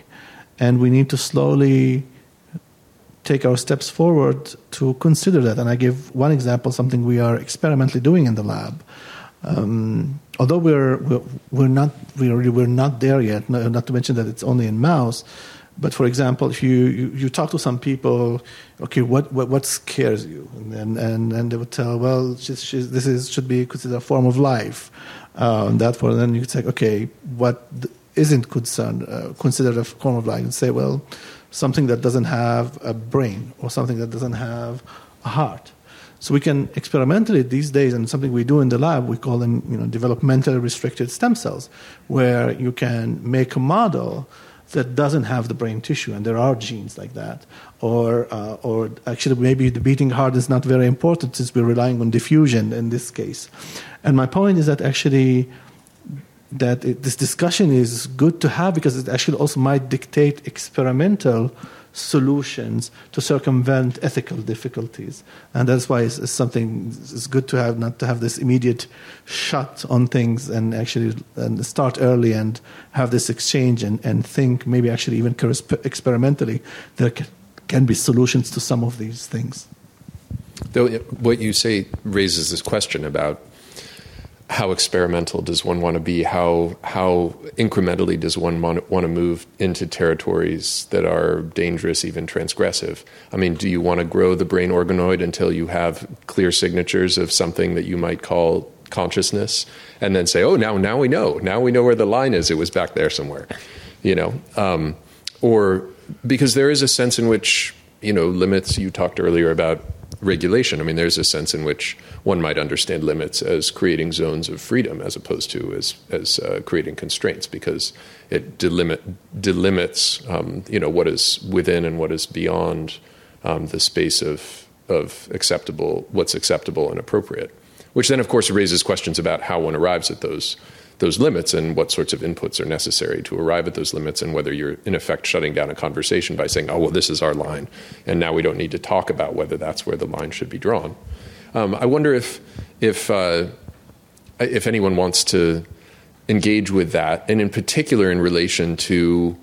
And we need to slowly take our steps forward to consider that. And I give one example, something we are experimentally doing in the lab. Um, although we're, we're, we're not we're, we're not there yet. Not to mention that it's only in mouse. But for example, if you, you, you talk to some people, okay, what, what, what scares you? And, and, and they would tell, well, she's, she's, this is, should be considered a form of life uh, that for then you could say, okay, what isn't concerned, uh, considered a form of life? And say, well, something that doesn't have a brain or something that doesn't have a heart. So we can experimentally these days, and something we do in the lab, we call them, you know, developmentally restricted stem cells, where you can make a model that doesn't have the brain tissue, and there are genes like that. Or, uh, or actually, maybe the beating heart is not very important since we're relying on diffusion in this case. And my point is that actually, that it, this discussion is good to have because it actually also might dictate experimental solutions to circumvent ethical difficulties. And that's why it's, it's, something it's good to have, not to have this immediate shut on things and actually and start early and have this exchange and, and think maybe actually even experimentally there can, can be solutions to some of these things. Though what you say raises this question about how experimental does one want to be? How how incrementally does one want, to move into territories that are dangerous, even transgressive? I mean, do you want to grow the brain organoid until you have clear signatures of something that you might call consciousness, and then say, "Oh, now now we know. Now we know where the line is. It was back there somewhere," you know, um, or because there is a sense in which you know limits. You talked earlier about regulation. I mean, there's a sense in which one might understand limits as creating zones of freedom as opposed to as, as uh, creating constraints because it delimit, delimits um, you know, what is within and what is beyond um, the space of, of acceptable, what's acceptable and appropriate. Which then, of course, raises questions about how one arrives at those those limits and what sorts of inputs are necessary to arrive at those limits and whether you're in effect shutting down a conversation by saying oh well this is our line and now we don't need to talk about whether that's where the line should be drawn. Um, i wonder if if uh, if anyone wants to engage with that and in particular in relation to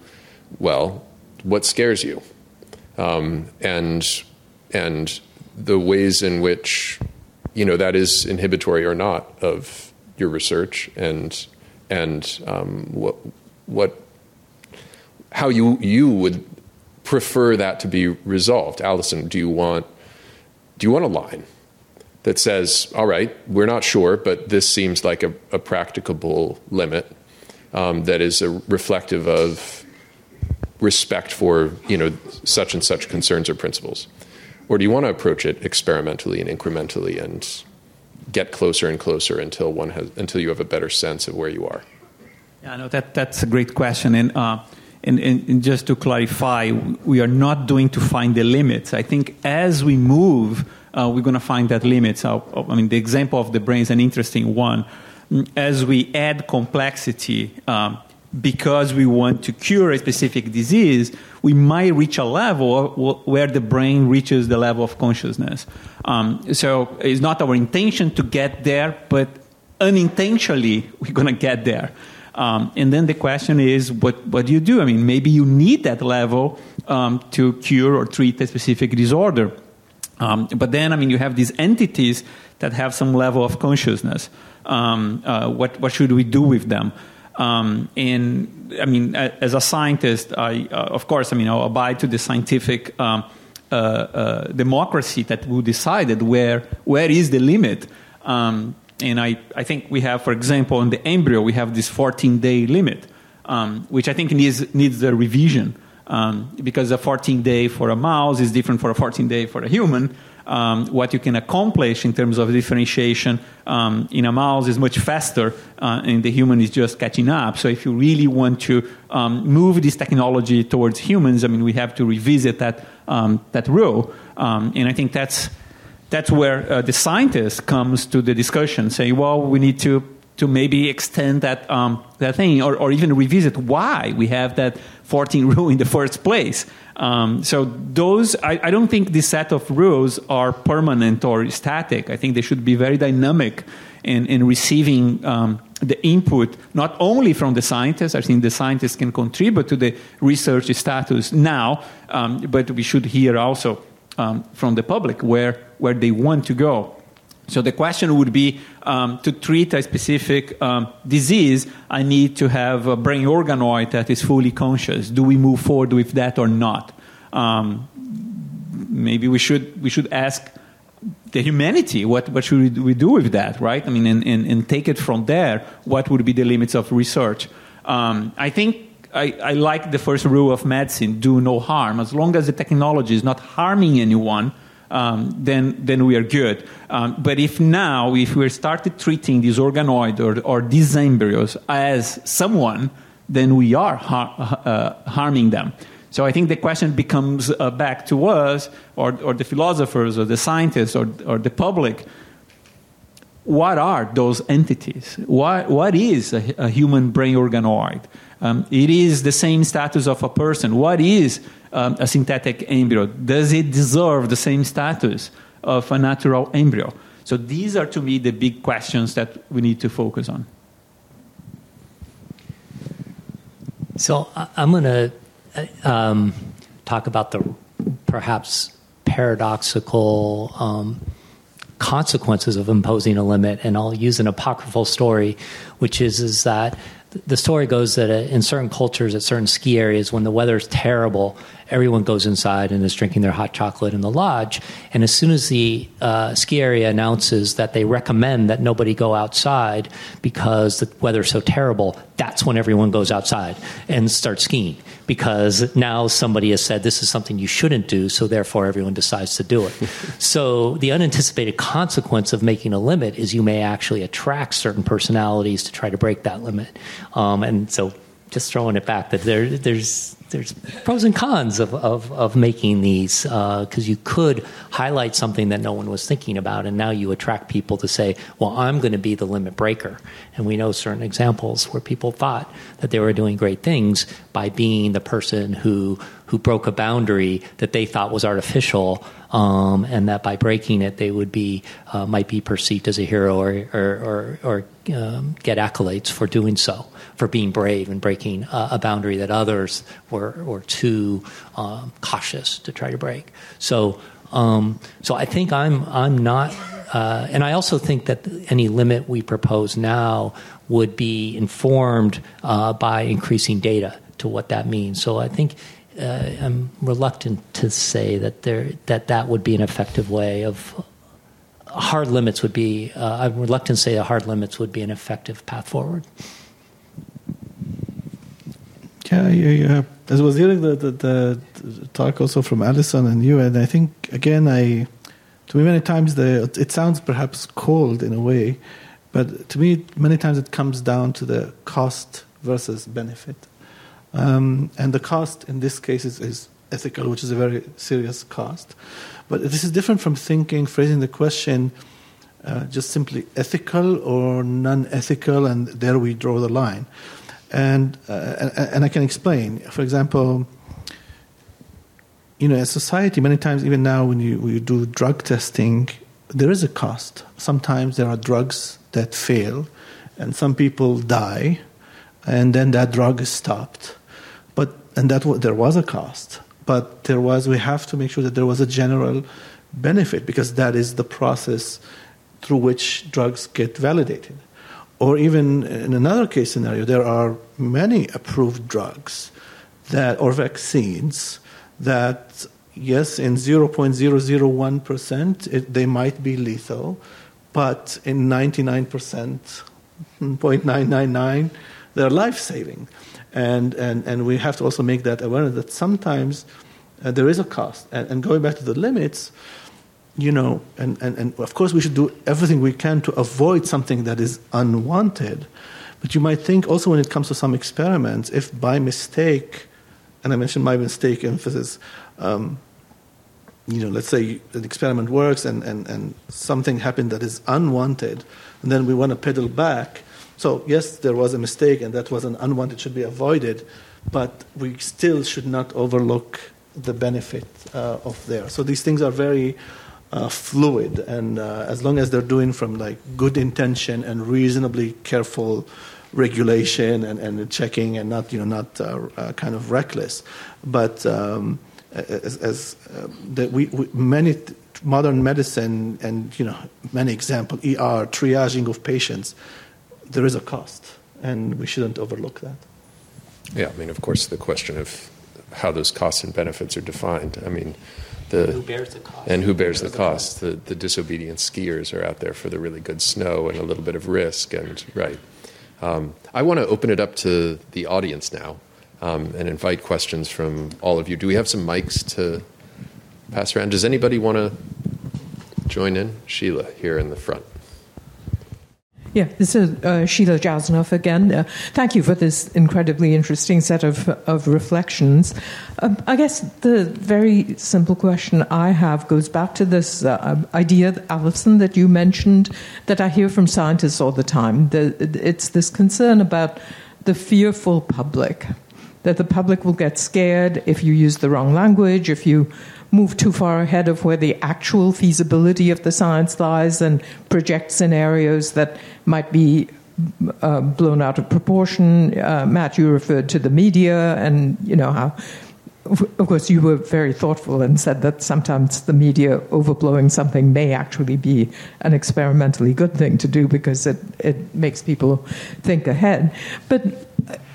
well what scares you? Um, and and the ways in which you know that is inhibitory or not of your research and and um, what what how you you would prefer that to be resolved. Alysson, do you want do you want a line that says, "All right, we're not sure, but this seems like a, a practicable limit um, that is reflective of respect for you know such and such concerns or principles," or do you want to approach it experimentally and incrementally and get closer and closer until one has until you have a better sense of where you are? Yeah, no, that that's a great question, and, uh, and, and, and just to clarify, we are not doing to find the limits. I think as we move, uh, we're going to find that limits. I mean, the example of the brain is an interesting one. As we add complexity, um, because we want to cure a specific disease, we might reach a level where the brain reaches the level of consciousness. Um, so it's not our intention to get there, but unintentionally we're going to get there. Um, and then the question is, what, what do you do? I mean, maybe you need that level um, to cure or treat a specific disorder. Um, but then, I mean, you have these entities that have some level of consciousness. Um, uh, what, what should we do with them? Um, and I mean, as a scientist, I, uh, of course, I mean, I'll abide to the scientific um, uh, uh, democracy that we decided where where is the limit. Um, and I, I think we have, for example, in the embryo, we have this 14 day limit, um, which I think needs needs a revision um, because a 14 day for a mouse is different for a 14 day for a human um, what you can accomplish in terms of differentiation um, in a mouse is much faster, uh, and the human is just catching up. So, if you really want to um, move this technology towards humans, I mean, we have to revisit that um, that rule, um, and I think that's that's where uh, the scientist comes to the discussion, saying, "Well, we need to." To maybe extend that um, that thing, or, or even revisit why we have that 14 rule in the first place. Um, so those, I, I, don't think this set of rules are permanent or static. I think they should be very dynamic in, in receiving um, the input not only from the scientists. I think the scientists can contribute to the research status now, um, but we should hear also um, from the public where where they want to go. So the question would be um, to treat a specific um, disease, I need to have a brain organoid that is fully conscious. Do we move forward with that or not? Um, maybe we should we should ask the humanity what, what should we do with that, right? I mean, and, and, and take it from there. What would be the limits of research? Um, I think I, I like the first rule of medicine: do no harm. As long as the technology is not harming anyone um, then, then we are good. Um, but if now, if we started treating these organoids or, or these embryos as someone, then we are har- uh, harming them. So I think the question becomes uh, back to us, or, or the philosophers, or the scientists, or, or the public. What are those entities? What, what is a, a human brain organoid? Um, it is the same status of a person. What is um, a synthetic embryo? Does it deserve the same status of a natural embryo? So these are, to me, the big questions that we need to focus on. So I'm going to um, talk about the perhaps paradoxical um, consequences of imposing a limit, and I'll use an apocryphal story, which is is that the story goes that uh, in certain cultures, at certain ski areas, when the weather's terrible, everyone goes inside and is drinking their hot chocolate in the lodge. And as soon as the uh, ski area announces that they recommend that nobody go outside because the weather's so terrible, that's when everyone goes outside and starts skiing because now somebody has said this is something you shouldn't do, so therefore everyone decides to do it. so the unanticipated consequence of making a limit is you may actually attract certain personalities to try to break that limit. Um, and so just throwing it back that there, there's there's pros and cons of, of, of making these because uh, you could highlight something that no one was thinking about, and now you attract people to say, "Well, I'm going to be the limit breaker." And we know certain examples where people thought that they were doing great things by being the person who who broke a boundary that they thought was artificial, um, and that by breaking it, they would be uh, might be perceived as a hero or or, or, or um, get accolades for doing so for being brave and breaking a boundary that others were, were too um, cautious to try to break. So, um, so I think I'm, I'm not, uh, and I also think that any limit we propose now would be informed uh, by increasing data to what that means. So I think uh, I'm reluctant to say that there that that would be an effective way of hard limits would be. Uh, I'm reluctant to say that hard limits would be an effective path forward. Yeah, yeah, yeah. As I was hearing the, the, the, talk also from Alysson and you, and I think again, I to me many times the it sounds perhaps cold in a way, but to me many times it comes down to the cost versus benefit, um, and the cost in this case is, is ethical, which is a very serious cost. But this is different from thinking, phrasing the question. Uh, just simply ethical or non-ethical, and there we draw the line and, uh, and, I can explain. For example, you know, as society, many times, even now, when you, when you do drug testing, there is a cost. Sometimes there are drugs that fail, and some people die, and then that drug is stopped. But and that there was a cost, but there was. We have to make sure that there was a general benefit because that is the process through which drugs get validated. Or even in another case scenario, there are many approved drugs that or vaccines that yes, in 0.001% it, they might be lethal, but in 99%, 0.999, they're life saving. And, and, and we have to also make that awareness that sometimes uh, there is a cost. And, and going back to the limits, you know, and, and, and of course we should do everything we can to avoid something that is unwanted. But you might think also when it comes to some experiments, if by mistake, and I mentioned my mistake emphasis, um, you know, let's say an experiment works and, and, and something happened that is unwanted, and then we want to pedal back. So, yes, there was a mistake and that was an unwanted, should be avoided, but we still should not overlook the benefit uh, of there. So, these things are very uh, fluid, and uh, as long as they're doing from like good intention and reasonably careful regulation and, and checking, and not you know not uh, uh kind of reckless, but um, as, as uh, that we, we, many modern medicine and you know many example ER triaging of patients, there is a cost, and we shouldn't overlook that. Yeah, I mean, of course, the question of how those costs and benefits are defined. I mean the who bears the cost and who bears the cost. The, the disobedient skiers are out there for the really good snow and a little bit of risk. And right, um, I want to open it up to the audience now um, and invite questions from all of you. Do we have some mics to pass around? Does anybody want to join in? Sheila here in the front. Yeah, this is uh, Sheila Jasanoff again. Uh, thank you for this incredibly interesting set of, of reflections. Um, I guess the very simple question I have goes back to this uh, idea, Alysson, that you mentioned that I hear from scientists all the time. The, it's this concern about the fearful public, that the public will get scared if you use the wrong language, if you move too far ahead of where the actual feasibility of the science lies and project scenarios that might be uh, blown out of proportion. Uh, Matt, you referred to the media, and you know how. Of course, you were very thoughtful and said that sometimes the media overblowing something may actually be an experimentally good thing to do because it, it makes people think ahead. But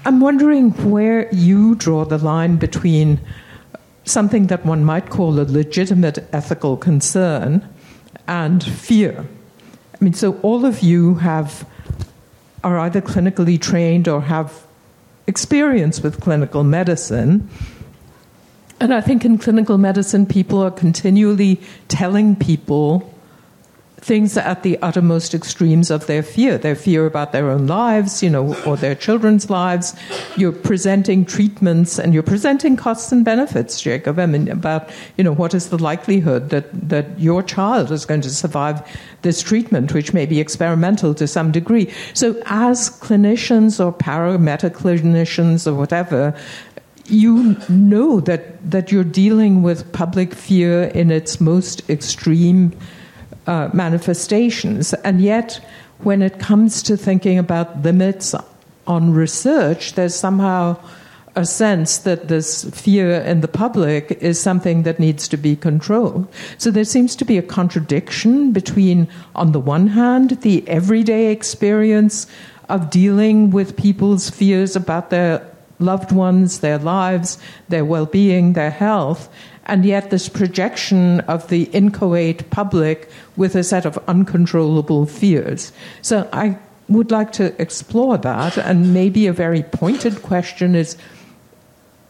I'm wondering where you draw the line between something that one might call a legitimate ethical concern and fear. I mean, so all of you have are either clinically trained or have experience with clinical medicine. And I think in clinical medicine, people are continually telling people things at the uttermost extremes of their fear. Their fear about their own lives, you know, or their children's lives. You're presenting treatments and you're presenting costs and benefits, Jacob. I mean, about, you know, what is the likelihood that, that your child is going to survive this treatment, which may be experimental to some degree. So as clinicians or paramedic clinicians or whatever, you know that, that you're dealing with public fear in its most extreme uh, manifestations. And yet, when it comes to thinking about limits on research, there's somehow a sense that this fear in the public is something that needs to be controlled. So there seems to be a contradiction between, on the one hand, the everyday experience of dealing with people's fears about their loved ones, their lives, their well being, their health, and yet this projection of the inchoate public with a set of uncontrollable fears. So I would like to explore that, and maybe a very pointed question is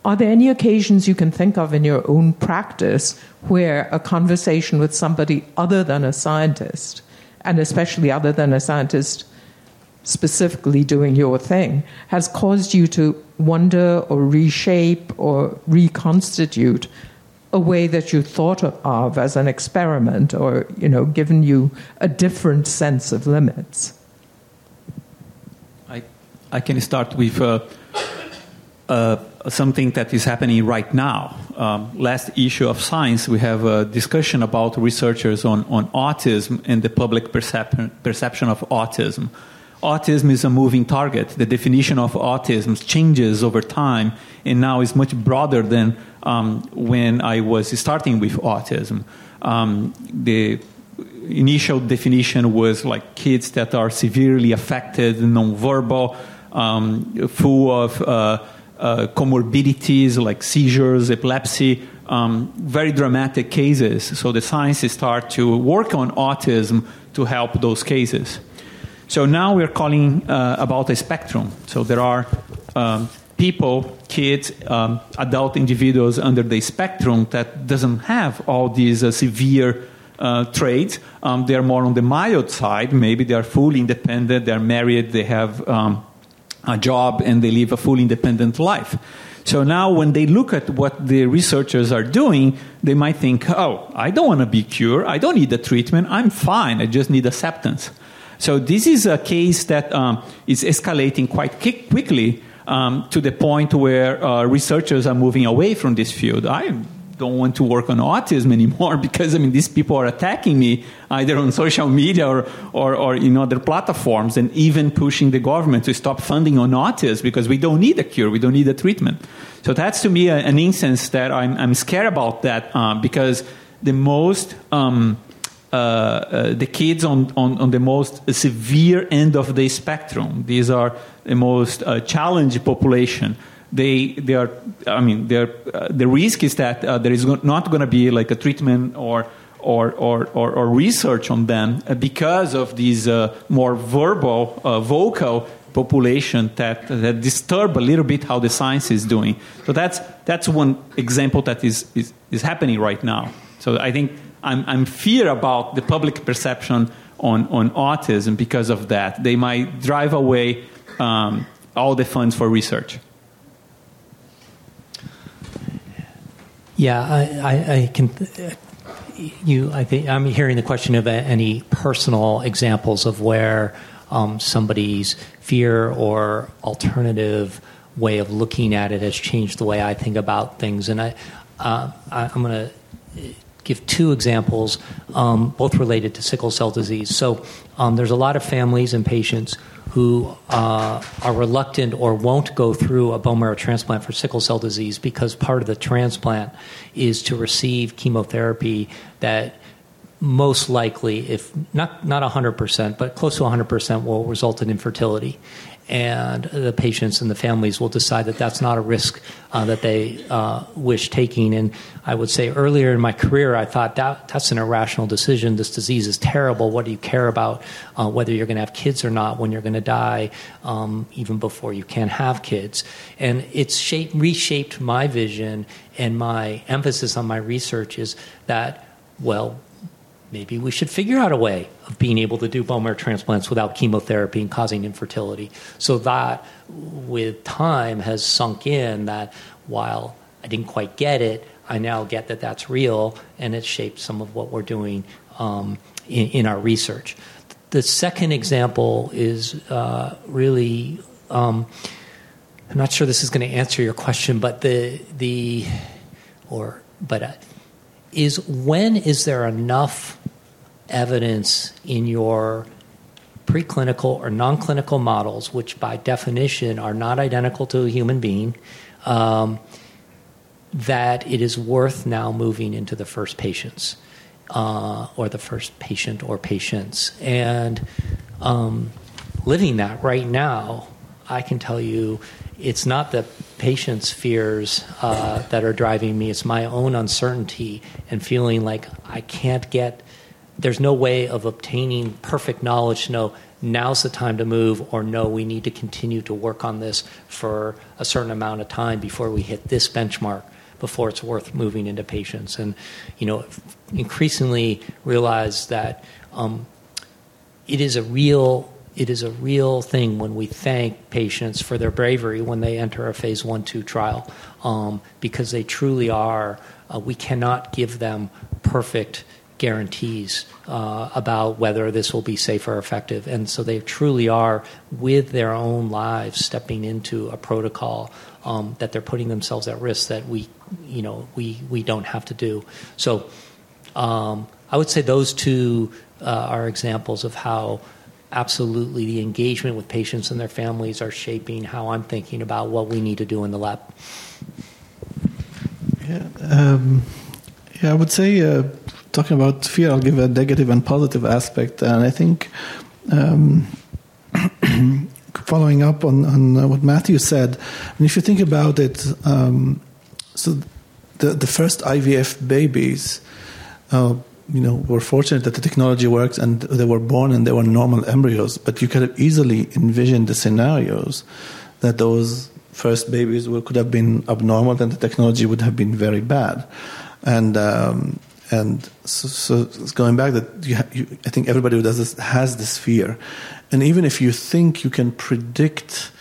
Are there any occasions you can think of in your own practice where a conversation with somebody other than a scientist, and especially other than a scientist specifically doing your thing, has caused you to wonder or reshape or reconstitute a way that you thought of as an experiment or you know given you a different sense of limits? I i can start with uh, uh, something that is happening right now. Um, last issue of science we have a discussion about researchers on, on autism and the public perception, perception of autism autism is a moving target the definition of autism changes over time and now is much broader than um, when I was starting with autism. Um, the initial definition was like kids that are severely affected, nonverbal, um, full of uh, uh, comorbidities like seizures, epilepsy, um, very dramatic cases. So the science start to work on autism to help those cases. So now we're calling uh, about a spectrum. So there are um, people, kids, um, adult individuals under the spectrum that doesn't have all these uh, severe uh, traits. Um, they're more on the mild side. Maybe they are fully independent. They're married. They have um, a job and they live a fully independent life. So now, when they look at what the researchers are doing, they might think, "Oh, I don't want to be cured. I don't need the treatment. I'm fine. I just need acceptance." So this is a case that um, is escalating quite quickly um, to the point where uh, researchers are moving away from this field. I don't want to work on autism anymore because I mean these people are attacking me either on social media or, or, or in other platforms and even pushing the government to stop funding on autism because we don't need a cure, we don't need a treatment. So that's to me a, an instance that I'm, I'm scared about that uh, because the most um, uh, uh, the kids on, on, on the most severe end of the spectrum. These are the most uh, challenged population. They, they are, I mean, uh, the risk is that uh, there is not going to be like a treatment or, or, or, or, or research on them because of these more verbal, vocal population that, that disturb a little bit how the science is doing. So that's, that's one example that is, is, is happening right now. So I think I'm, I'm fear about the public perception on, on autism because of that. They might drive away um, all the funds for research. Yeah, I, I, I can. You, I think I'm hearing the question of any personal examples of where um, somebody's fear or alternative way of looking at it has changed the way I think about things, and I, uh, I am going to give two examples, um, both related to sickle cell disease. So um, there's a lot of families and patients who uh, are reluctant or won't go through a bone marrow transplant for sickle cell disease because part of the transplant is to receive chemotherapy that most likely, if not not 100%, but close to 100%, will result in infertility and the patients and the families will decide that that's not a risk uh, that they uh, wish taking. And I would say earlier in my career, I thought that that's an irrational decision. This disease is terrible. What do you care about uh, whether you're going to have kids or not when you're going to die, um, even before you can have kids? And it's shaped, reshaped my vision and my emphasis on my research is that, well, maybe we should figure out a way of being able to do bone marrow transplants without chemotherapy and causing infertility. So that, with time, has sunk in that while I didn't quite get it, I now get that that's real, and it shaped some of what we're doing um, in, in, our research. The second example is uh, really. Um, I'm not sure this is going to answer your question, but the the or but uh, is when is there enough evidence in your preclinical or non clinical models, which by definition are not identical to a human being, um, that it is worth now moving into the first patients uh, or the first patient or patients. And um, living that right now, I can tell you it's not the patient's fears uh, that are driving me, it's my own uncertainty and feeling like I can't get there's no way of obtaining perfect knowledge to know now's the time to move or no we need to continue to work on this for a certain amount of time before we hit this benchmark before it's worth moving into patients. And you know increasingly realize that um, it is a real it is a real thing when we thank patients for their bravery when they enter a phase one two trial um, because they truly are uh, we cannot give them perfect guarantees uh, about whether this will be safe or effective. And so they truly are, with their own lives, stepping into a protocol um, that they're putting themselves at risk that we, you know, we, we don't have to do. So um, I would say those two uh, are examples of how absolutely the engagement with patients and their families are shaping how I'm thinking about what we need to do in the lab. Yeah, um, yeah I would say. Uh, talking about fear, I'll give a negative and positive aspect. And I think um, following up on, on what Matthew said, and if you think about it, um, so the, the first IVF babies, uh, you know, were fortunate that the technology works and they were born and they were normal embryos. But you could have easily envisioned the scenarios that those first babies could have been abnormal and the technology would have been very bad. And um, and so, so going back that you, you, I think everybody who does this has this fear, and even if you think you can predict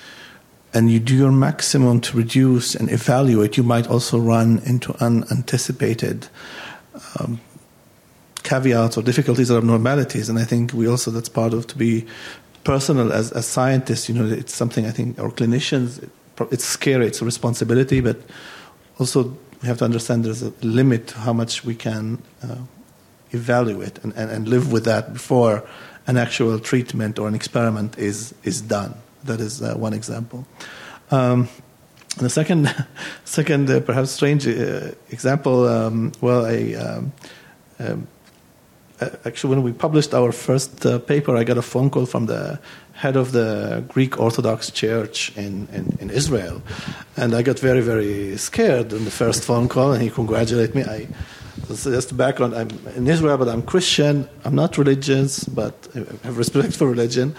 and you do your maximum to reduce and evaluate, you might also run into unanticipated um, caveats or difficulties or abnormalities. And I think we also that's part of to be personal as as scientists. You know, it's something I think our clinicians. It's scary. It's a responsibility, but also we have to understand there's a limit to how much we can uh, evaluate and, and, and live with that before an actual treatment or an experiment is, is done. That is uh, one example. Um, the second, second uh, perhaps strange uh, example, um, well, I, um, um actually, when we published our first uh, paper, I got a phone call from the head of the Greek Orthodox Church in, in, in, Israel. And I got very, very scared in the first phone call, and he congratulated me. I, just the background. I'm in Israel, but I'm Christian. I'm not religious, but I have respect for religion.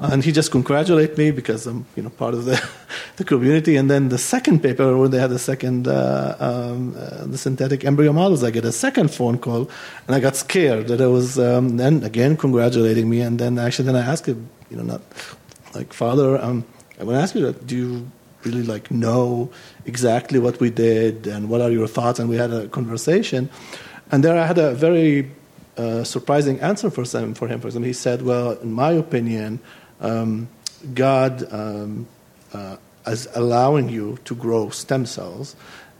And he just congratulated me because I'm, you know, part of the, the community. And then the second paper, when they had the second uh, um, uh, the synthetic embryo models, I get a second phone call, and I got scared that it was um, then again congratulating me. And then actually, then I asked him, you know, not like father. Um, I want to ask you, do you really like know exactly what we did and what are your thoughts? And we had a conversation. And there I had a very uh, surprising answer for, some, for him. For example, he said, Well, in my opinion, um, God um, uh, is allowing you to grow stem cells.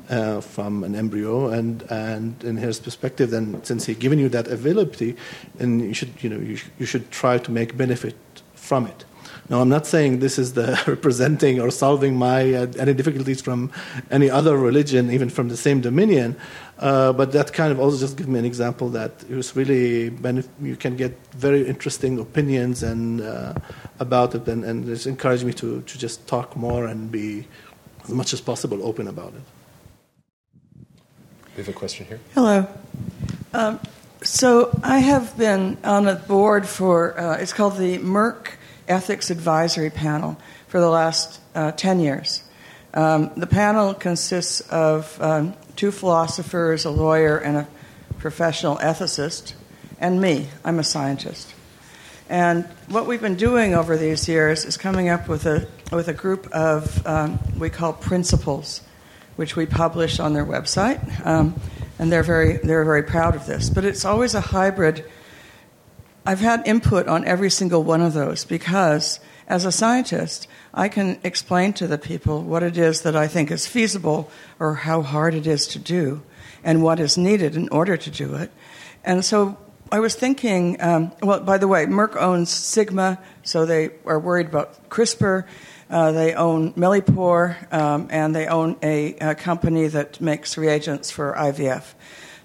Uh, from an embryo, and, and in his perspective, then since he's given you that availability, then you should you know you, sh- you should try to make benefit from it. Now, I'm not saying this is the representing or solving my uh, any difficulties from any other religion, even from the same dominion, uh, but that kind of also just gives me an example that it was really benef- you can get very interesting opinions and uh, about it, and, and it's encouraged me to to just talk more and be as much as possible open about it. We have a question here. Hello. Um, so I have been on a board for uh, it's called the Merck Ethics Advisory Panel for the last uh, 10 years. Um, the panel consists of um, two philosophers, a lawyer, and a professional ethicist, and me. I'm a scientist. And what we've been doing over these years is coming up with a, with a group of, um, we call principles, which we publish on their website. Um, and they're very, they're very proud of this. But it's always a hybrid I've had input on every single one of those because, as a scientist, I can explain to the people what it is that I think is feasible or how hard it is to do and what is needed in order to do it. And so I was thinking, um, well, by the way, Merck owns Sigma, so they are worried about CRISPR. Uh, they own Millipore, um, and they own a, a company that makes reagents for IVF.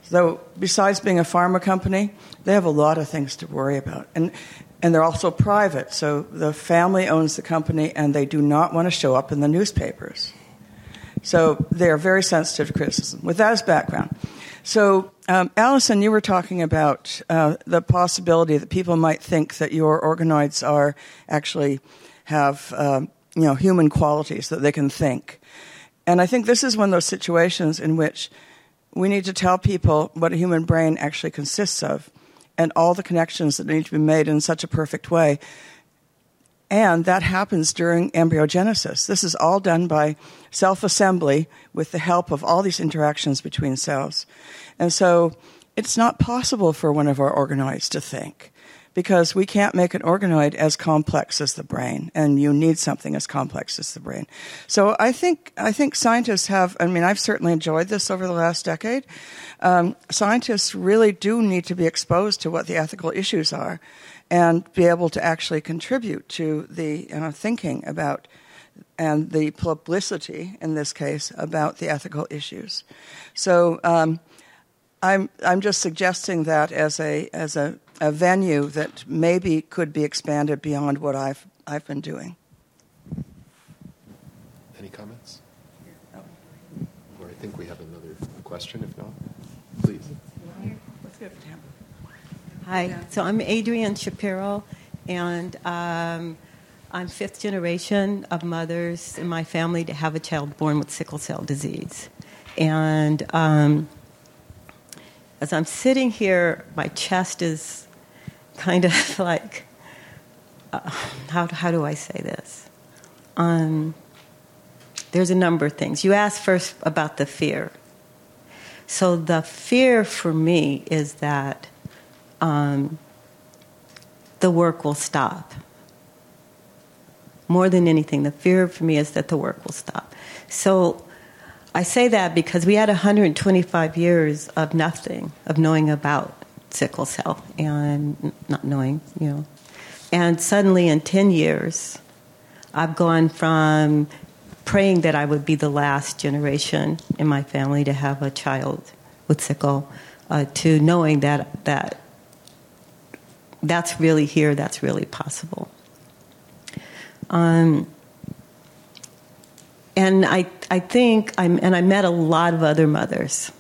So, besides being a pharma company, they have a lot of things to worry about. And, and they're also private, so the family owns the company and they do not want to show up in the newspapers. So, they're very sensitive to criticism. With that as background. So, um, Alysson, you were talking about uh, the possibility that people might think that your organoids are actually have um, you know human qualities that they can think, and I think this is one of those situations in which we need to tell people what a human brain actually consists of and all the connections that need to be made in such a perfect way. And that happens during embryogenesis. This is all done by self assembly with the help of all these interactions between cells. And so it's not possible for one of our organoids to think because we can't make an organoid as complex as the brain, and you need something as complex as the brain. So I think I think scientists have. I mean, I've certainly enjoyed this over the last decade. Um, scientists really do need to be exposed to what the ethical issues are, and be able to actually contribute to the thinking about and the publicity in this case about the ethical issues. So. Um, I'm I'm just suggesting that as a as a, a venue that maybe could be expanded beyond what I've I've been doing. Any comments? Or I think we have another question. If not, please. Hi. So I'm Adrienne Shapiro, and um, I'm fifth generation of mothers in my family to have a child born with sickle cell disease, and. Um, as I'm sitting here, my chest is kind of like, uh, how, how do I say this? Um, there's a number of things. You asked first about the fear. So the fear for me is that um, the work will stop. More than anything, the fear for me is that the work will stop. So I say that because we had 125 years of nothing, of knowing about sickle cell and not knowing, you know. And suddenly in 10 years, I've gone from praying that I would be the last generation in my family to have a child with sickle uh, to knowing that, that that's really here, that's really possible. Um, and I, I think, I'm, and I met a lot of other mothers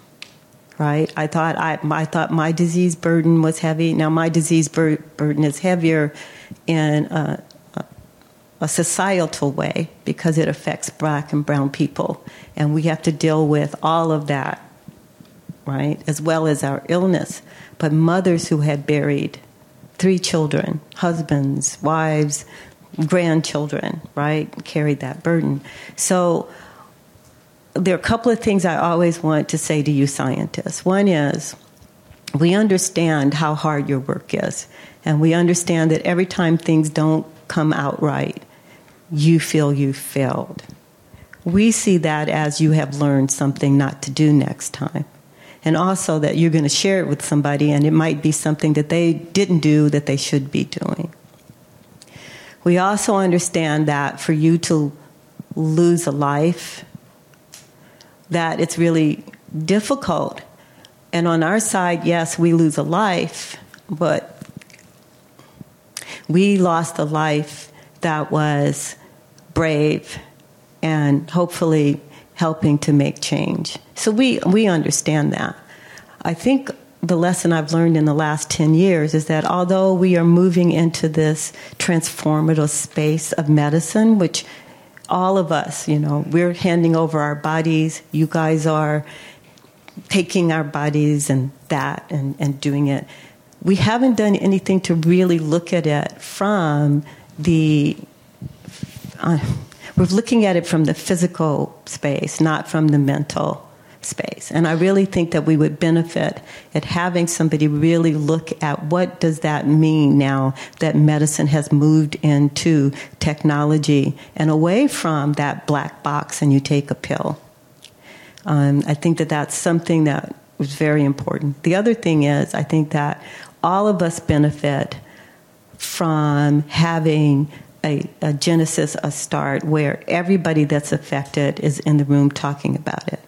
right? I thought I, I thought my disease burden was heavy. Now my disease bur- burden is heavier in a, a societal way because it affects black and brown people, and we have to deal with all of that, right, as well as our illness. But mothers who had buried three children, husbands, wives, grandchildren, right, carried that burden. So there are a couple of things I always want to say to you scientists. One is we understand how hard your work is, and we understand that every time things don't come out right, you feel you failed. We see that as you have learned something not to do next time. And also that you're going to share it with somebody, and it might be something that they didn't do that they should be doing. We also understand that for you to lose a life that it's really difficult. And on our side, yes, we lose a life, but we lost a life that was brave and hopefully helping to make change. So we, we understand that. I think the lesson I've learned in the last 10 years is that although we are moving into this transformative space of medicine, which all of us, you know, we're handing over our bodies. You guys are taking our bodies and that and, and doing it. We haven't done anything to really look at it from the. Uh, we're looking at it from the physical space, not from the mental space. And I really think that we would benefit at having somebody really look at what does that mean now that medicine has moved into technology and away from that black box and you take a pill. Um, I think that that's something that was very important. The other thing is, I think that all of us benefit from having a, a, genesis, a start, where everybody that's affected is in the room talking about it.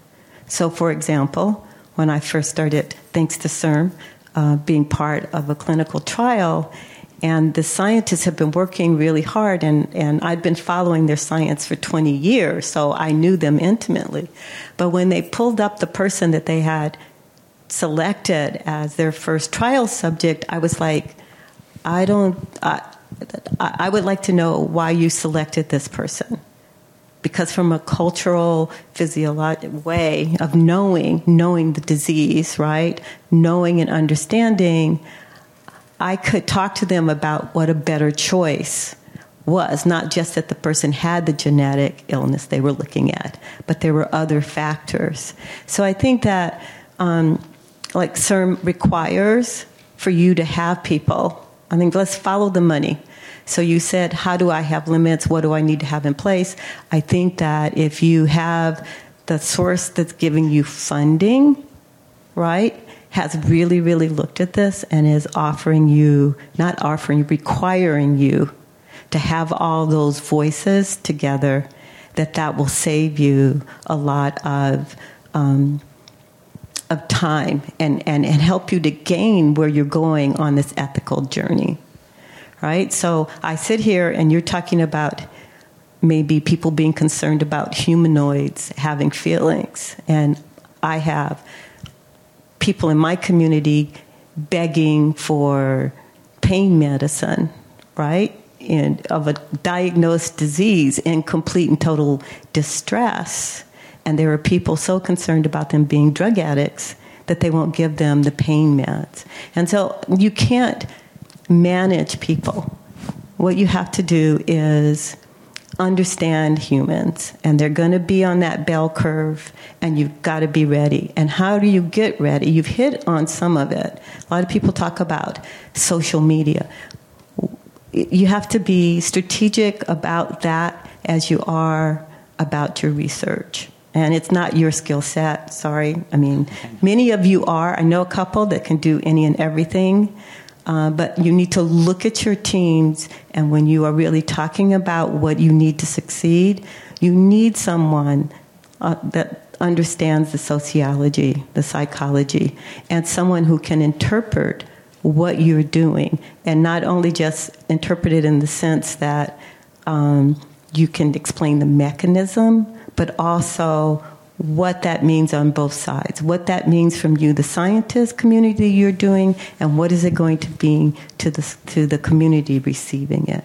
So, for example, when I first started, thanks to CIRM, uh, being part of a clinical trial, and the scientists have been working really hard, and, and I'd been following their science for 20 years, so I knew them intimately. But when they pulled up the person that they had selected as their first trial subject, I was like, I don't, I, I would like to know why you selected this person because from a cultural physiological way of knowing knowing the disease right? Knowing and understanding i could talk to them about what a better choice was not just that the person had the genetic illness they were looking at but there were other factors. So i think that um, like CIRM requires for you to have people. I think let's follow the money so you said, how do I have limits? What do I need to have in place? I think that if you have the source that's giving you funding, right, has really, really looked at this and is offering you, not offering, requiring you to have all those voices together, that that will save you a lot of. Um, of time and, and, and help you to gain where you're going on this ethical journey right? So I sit here and you're talking about maybe people being concerned about humanoids having feelings. And I have people in my community begging for pain medicine, right? And of a diagnosed disease in complete and total distress. And there are people so concerned about them being drug addicts that they won't give them the pain meds. And so you can't manage people. What you have to do is understand humans, and they're going to be on that bell curve, and you've got to be ready. And how do you get ready? You've hit on some of it. A lot of people talk about social media. You have to be strategic about that as you are about your research. And it's not your skill set, sorry. I mean, many of you are. I know a couple that can do any and everything. Uh, but you need to look at your teams, and when you are really talking about what you need to succeed, you need someone uh, that understands the sociology, the psychology, and someone who can interpret what you're doing, and not only just interpret it in the sense that um, you can explain the mechanism, but also what that means on both sides, what that means from you, the scientist community you're doing, and what is it going to be to the, to the community receiving it.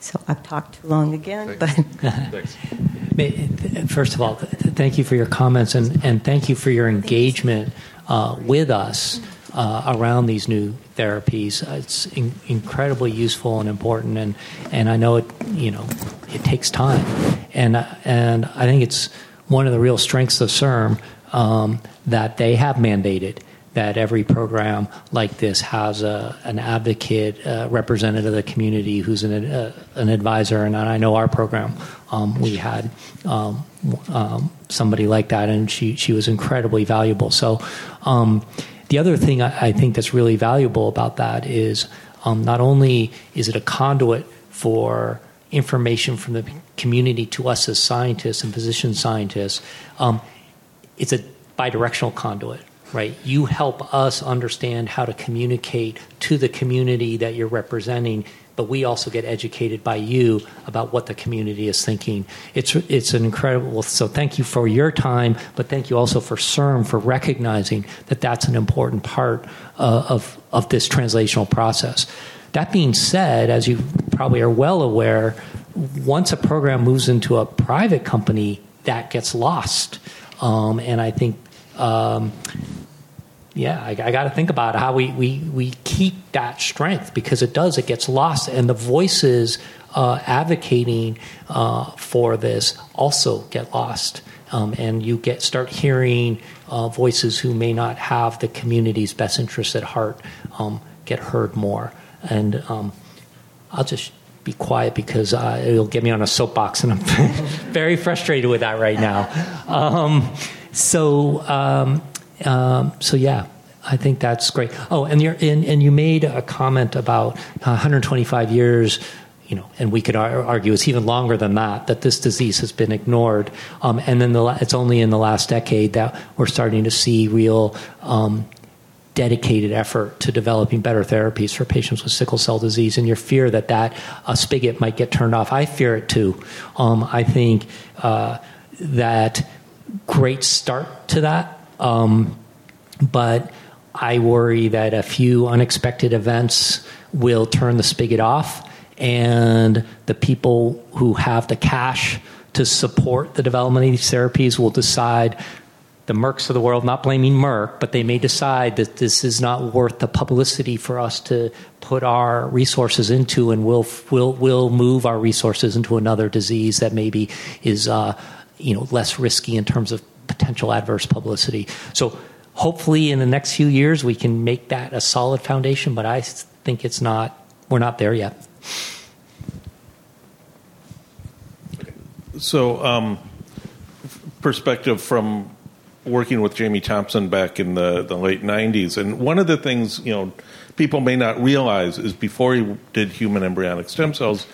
So I've talked too long again, but. First of all, thank you for your comments and, and thank you for your engagement uh, with us uh, around these new therapies. Uh, it's in, incredibly useful and important, and, and I know it you know it takes time, and and I think it's one of the real strengths of CIRM um, that they have mandated that every program like this has a, an advocate, a representative of the community who's an, uh, an advisor. And I know our program, um, we had um, um, somebody like that, and she, she was incredibly valuable. So, um, the other thing I, I, think that's really valuable about that is um, not only is it a conduit for information from the community to us as scientists and physician scientists, um, it's a bidirectional conduit right? You help us understand how to communicate to the community that you're representing, but we also get educated by you about what the community is thinking. It's it's an incredible. So thank you for your time, but thank you also for CIRM for recognizing that that's an important part uh, of of this translational process. That being said, as you probably are well aware, once a program moves into a private company, that gets lost. Um, and I think um, yeah, I, I got to think about how we, we, we keep that strength because it does, it gets lost. And the voices uh, advocating uh, for this also get lost. Um, and you get start hearing uh, voices who may not have the community's best interests at heart um, get heard more. And um, I'll just be quiet because uh, it'll get me on a soapbox, and I'm very frustrated with that right now. Um, so um, um, so yeah, I think that's great. Oh, and, you're, and, and you made a comment about 125 years you know, and we could argue it's even longer than that that this disease has been ignored, um, and then the, it's only in the last decade that we're starting to see real um, dedicated effort to developing better therapies for patients with sickle cell disease. And your fear that that uh, spigot might get turned off, I fear it too. Um, I think uh, that great start to that. Um, but I worry that a few unexpected events will turn the spigot off, and the people who have the cash to support the development of these therapies will decide the Mercks of the world, not blaming Merck, but they may decide that this is not worth the publicity for us to put our resources into, and we'll we'll we'll move our resources into another disease that maybe is uh, you know less risky in terms of potential adverse publicity. So hopefully in the next few years we can make that a solid foundation but i think it's not we're not there yet so um, perspective from working with Jamie Thomson back in the, the late 90s and one of the things you know people may not realize is before he did human embryonic stem cells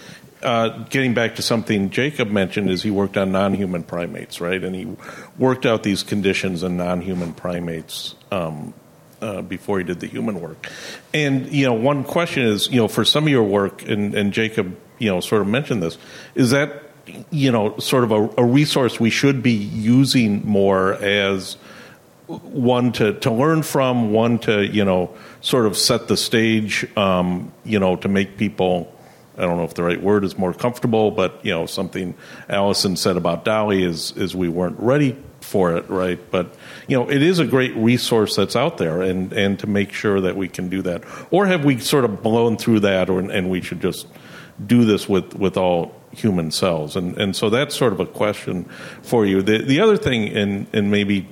uh, getting back to something Jacob mentioned, is he worked on non-human primates, right? And he worked out these conditions in non-human primates um, uh, before he did the human work. And you know, one question is, you know, for some of your work, and, and Jacob, you know, sort of mentioned this, is that you know, sort of a, a resource we should be using more as one to, to learn from, one to you know, sort of set the stage, um, you know, to make people I don't know if the right word is more comfortable, but you know something Alysson said about Dolly is is we weren't ready for it, right? But you know it is a great resource that's out there, and and to make sure that we can do that, or have we sort of blown through that, or and we should just do this with with all human cells, and and so that's sort of a question for you. The the other thing, and and maybe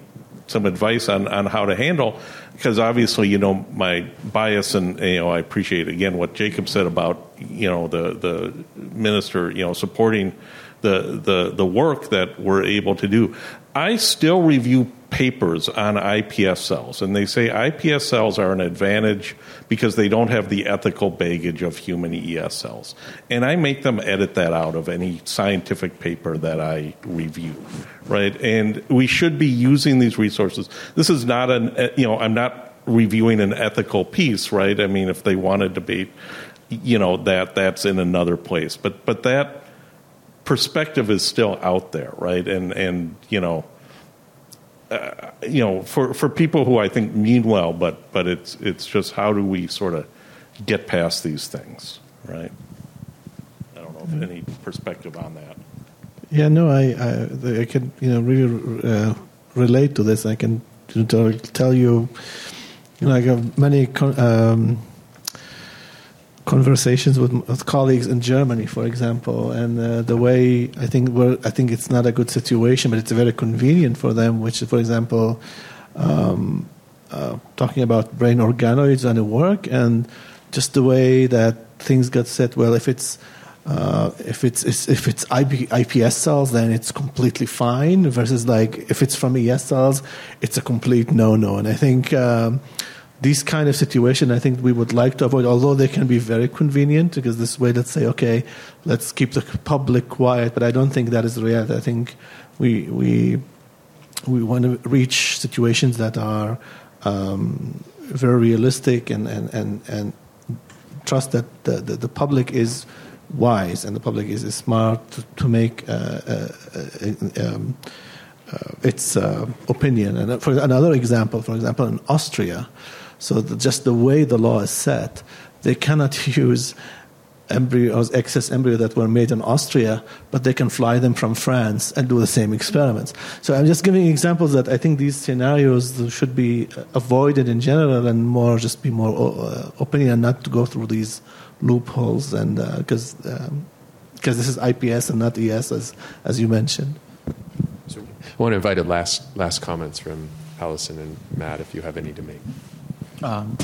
some advice on on how to handle because obviously, you know, my bias and you know, I appreciate again what Jacob said about you know the the minister, you know, supporting the the the work that we're able to do. I still review papers on iPS cells, and they say iPS cells are an advantage because they don't have the ethical baggage of human ES cells. And I make them edit that out of any scientific paper that I review, right? And we should be using these resources. This is not an, eh, you know, I'm not reviewing an ethical piece, right? I mean, if they want to debate, you know, that that's in another place. But but that perspective is still out there, right? And and you know, uh, you know, for, for people who I think mean well, but but it's it's just how do we sort of get past these things, right? I don't know if any perspective on that. Yeah, no, I I, I can you know really uh, relate to this. I can tell, you, you know, I have many um, conversations with, with, colleagues in Germany, for example, and uh, the way I think we're, I think it's not a good situation, but it's very convenient for them. Which, for example, um, uh, talking about brain organoids and work, and just the way that things got set. Well, if it's uh, if it's, if it's IP, iPS cells, then it's completely fine. Versus like if it's from ES cells, it's a complete no-no. And I think um, these kind of situation, I think we would like to avoid. Although they can be very convenient, because this way, let's say, okay, let's keep the public quiet. But I don't think that is the reality. I think we we we want to reach situations that are um, very realistic and and and and trust that the, the, the public is wise and the public is, is smart to, to make uh, uh, uh um, uh, its uh, opinion. And for another example, for example, in Austria, so the, just the way the law is set, they cannot use embryos, excess embryo that were made in Austria, but they can fly them from France and do the same experiments. So I'm just giving examples that I think these scenarios should be avoided in general and more just be more uh, opinion and not to go through these loopholes and because uh, um, because this is IPS and not ES as as you mentioned. So I want to invite a last last comments from Alysson and Matt if you have any to make. Um,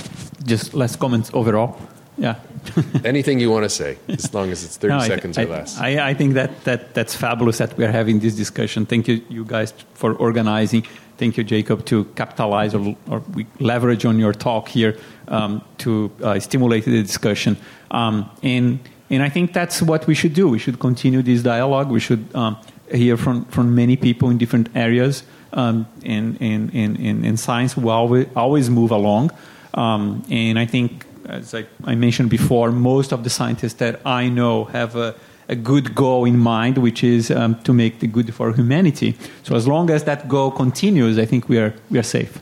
just less comments overall. Yeah. Anything you want to say, as long as it's 30 no, seconds I, or less. I, I, think that, that that's fabulous that we are having this discussion. Thank you, you guys, for organizing. Thank you, Jacob, to capitalize or, or leverage on your talk here um, to uh, stimulate the discussion. Um, and, and I think that's what we should do. We should continue this dialogue. We should um, hear from, from many people in different areas. Um, in, in, in, in, science, we always, always move along. Um, and I think, as I, I, mentioned before, most of the scientists that I know have a, a good goal in mind, which is um, to make the good for humanity. So as long as that goal continues, I think we are, we are safe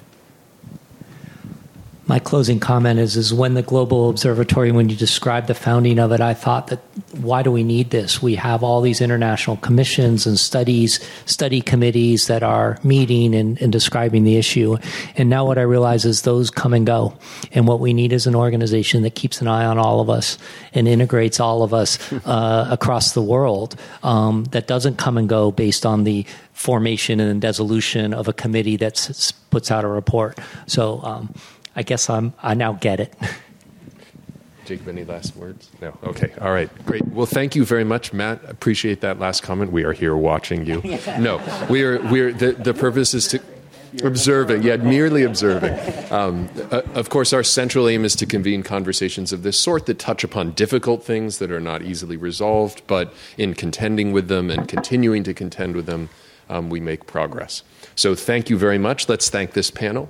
my closing comment is is when the global observatory when you described the founding of it i thought that why do we need this? We have all these international commissions and studies study committees that are meeting and, and describing the issue. And now what i realize is those come and go. And what we need is an organization that keeps an eye on all of us and integrates all of us uh, across the world um, that doesn't come and go based on the formation and dissolution of a committee that puts out a report. So um, I guess I'm, I now get it. Jacob, any last words? No. Okay. All right. Great. Well, thank you very much, Matt. Appreciate that last comment. We are here watching you. No, we are. We are. The, the purpose is to observing. Yeah, merely observing. Um, uh, of course, our central aim is to convene conversations of this sort that touch upon difficult things that are not easily resolved, but in contending with them and continuing to contend with them, um, we make progress. So, thank you very much. Let's thank this panel.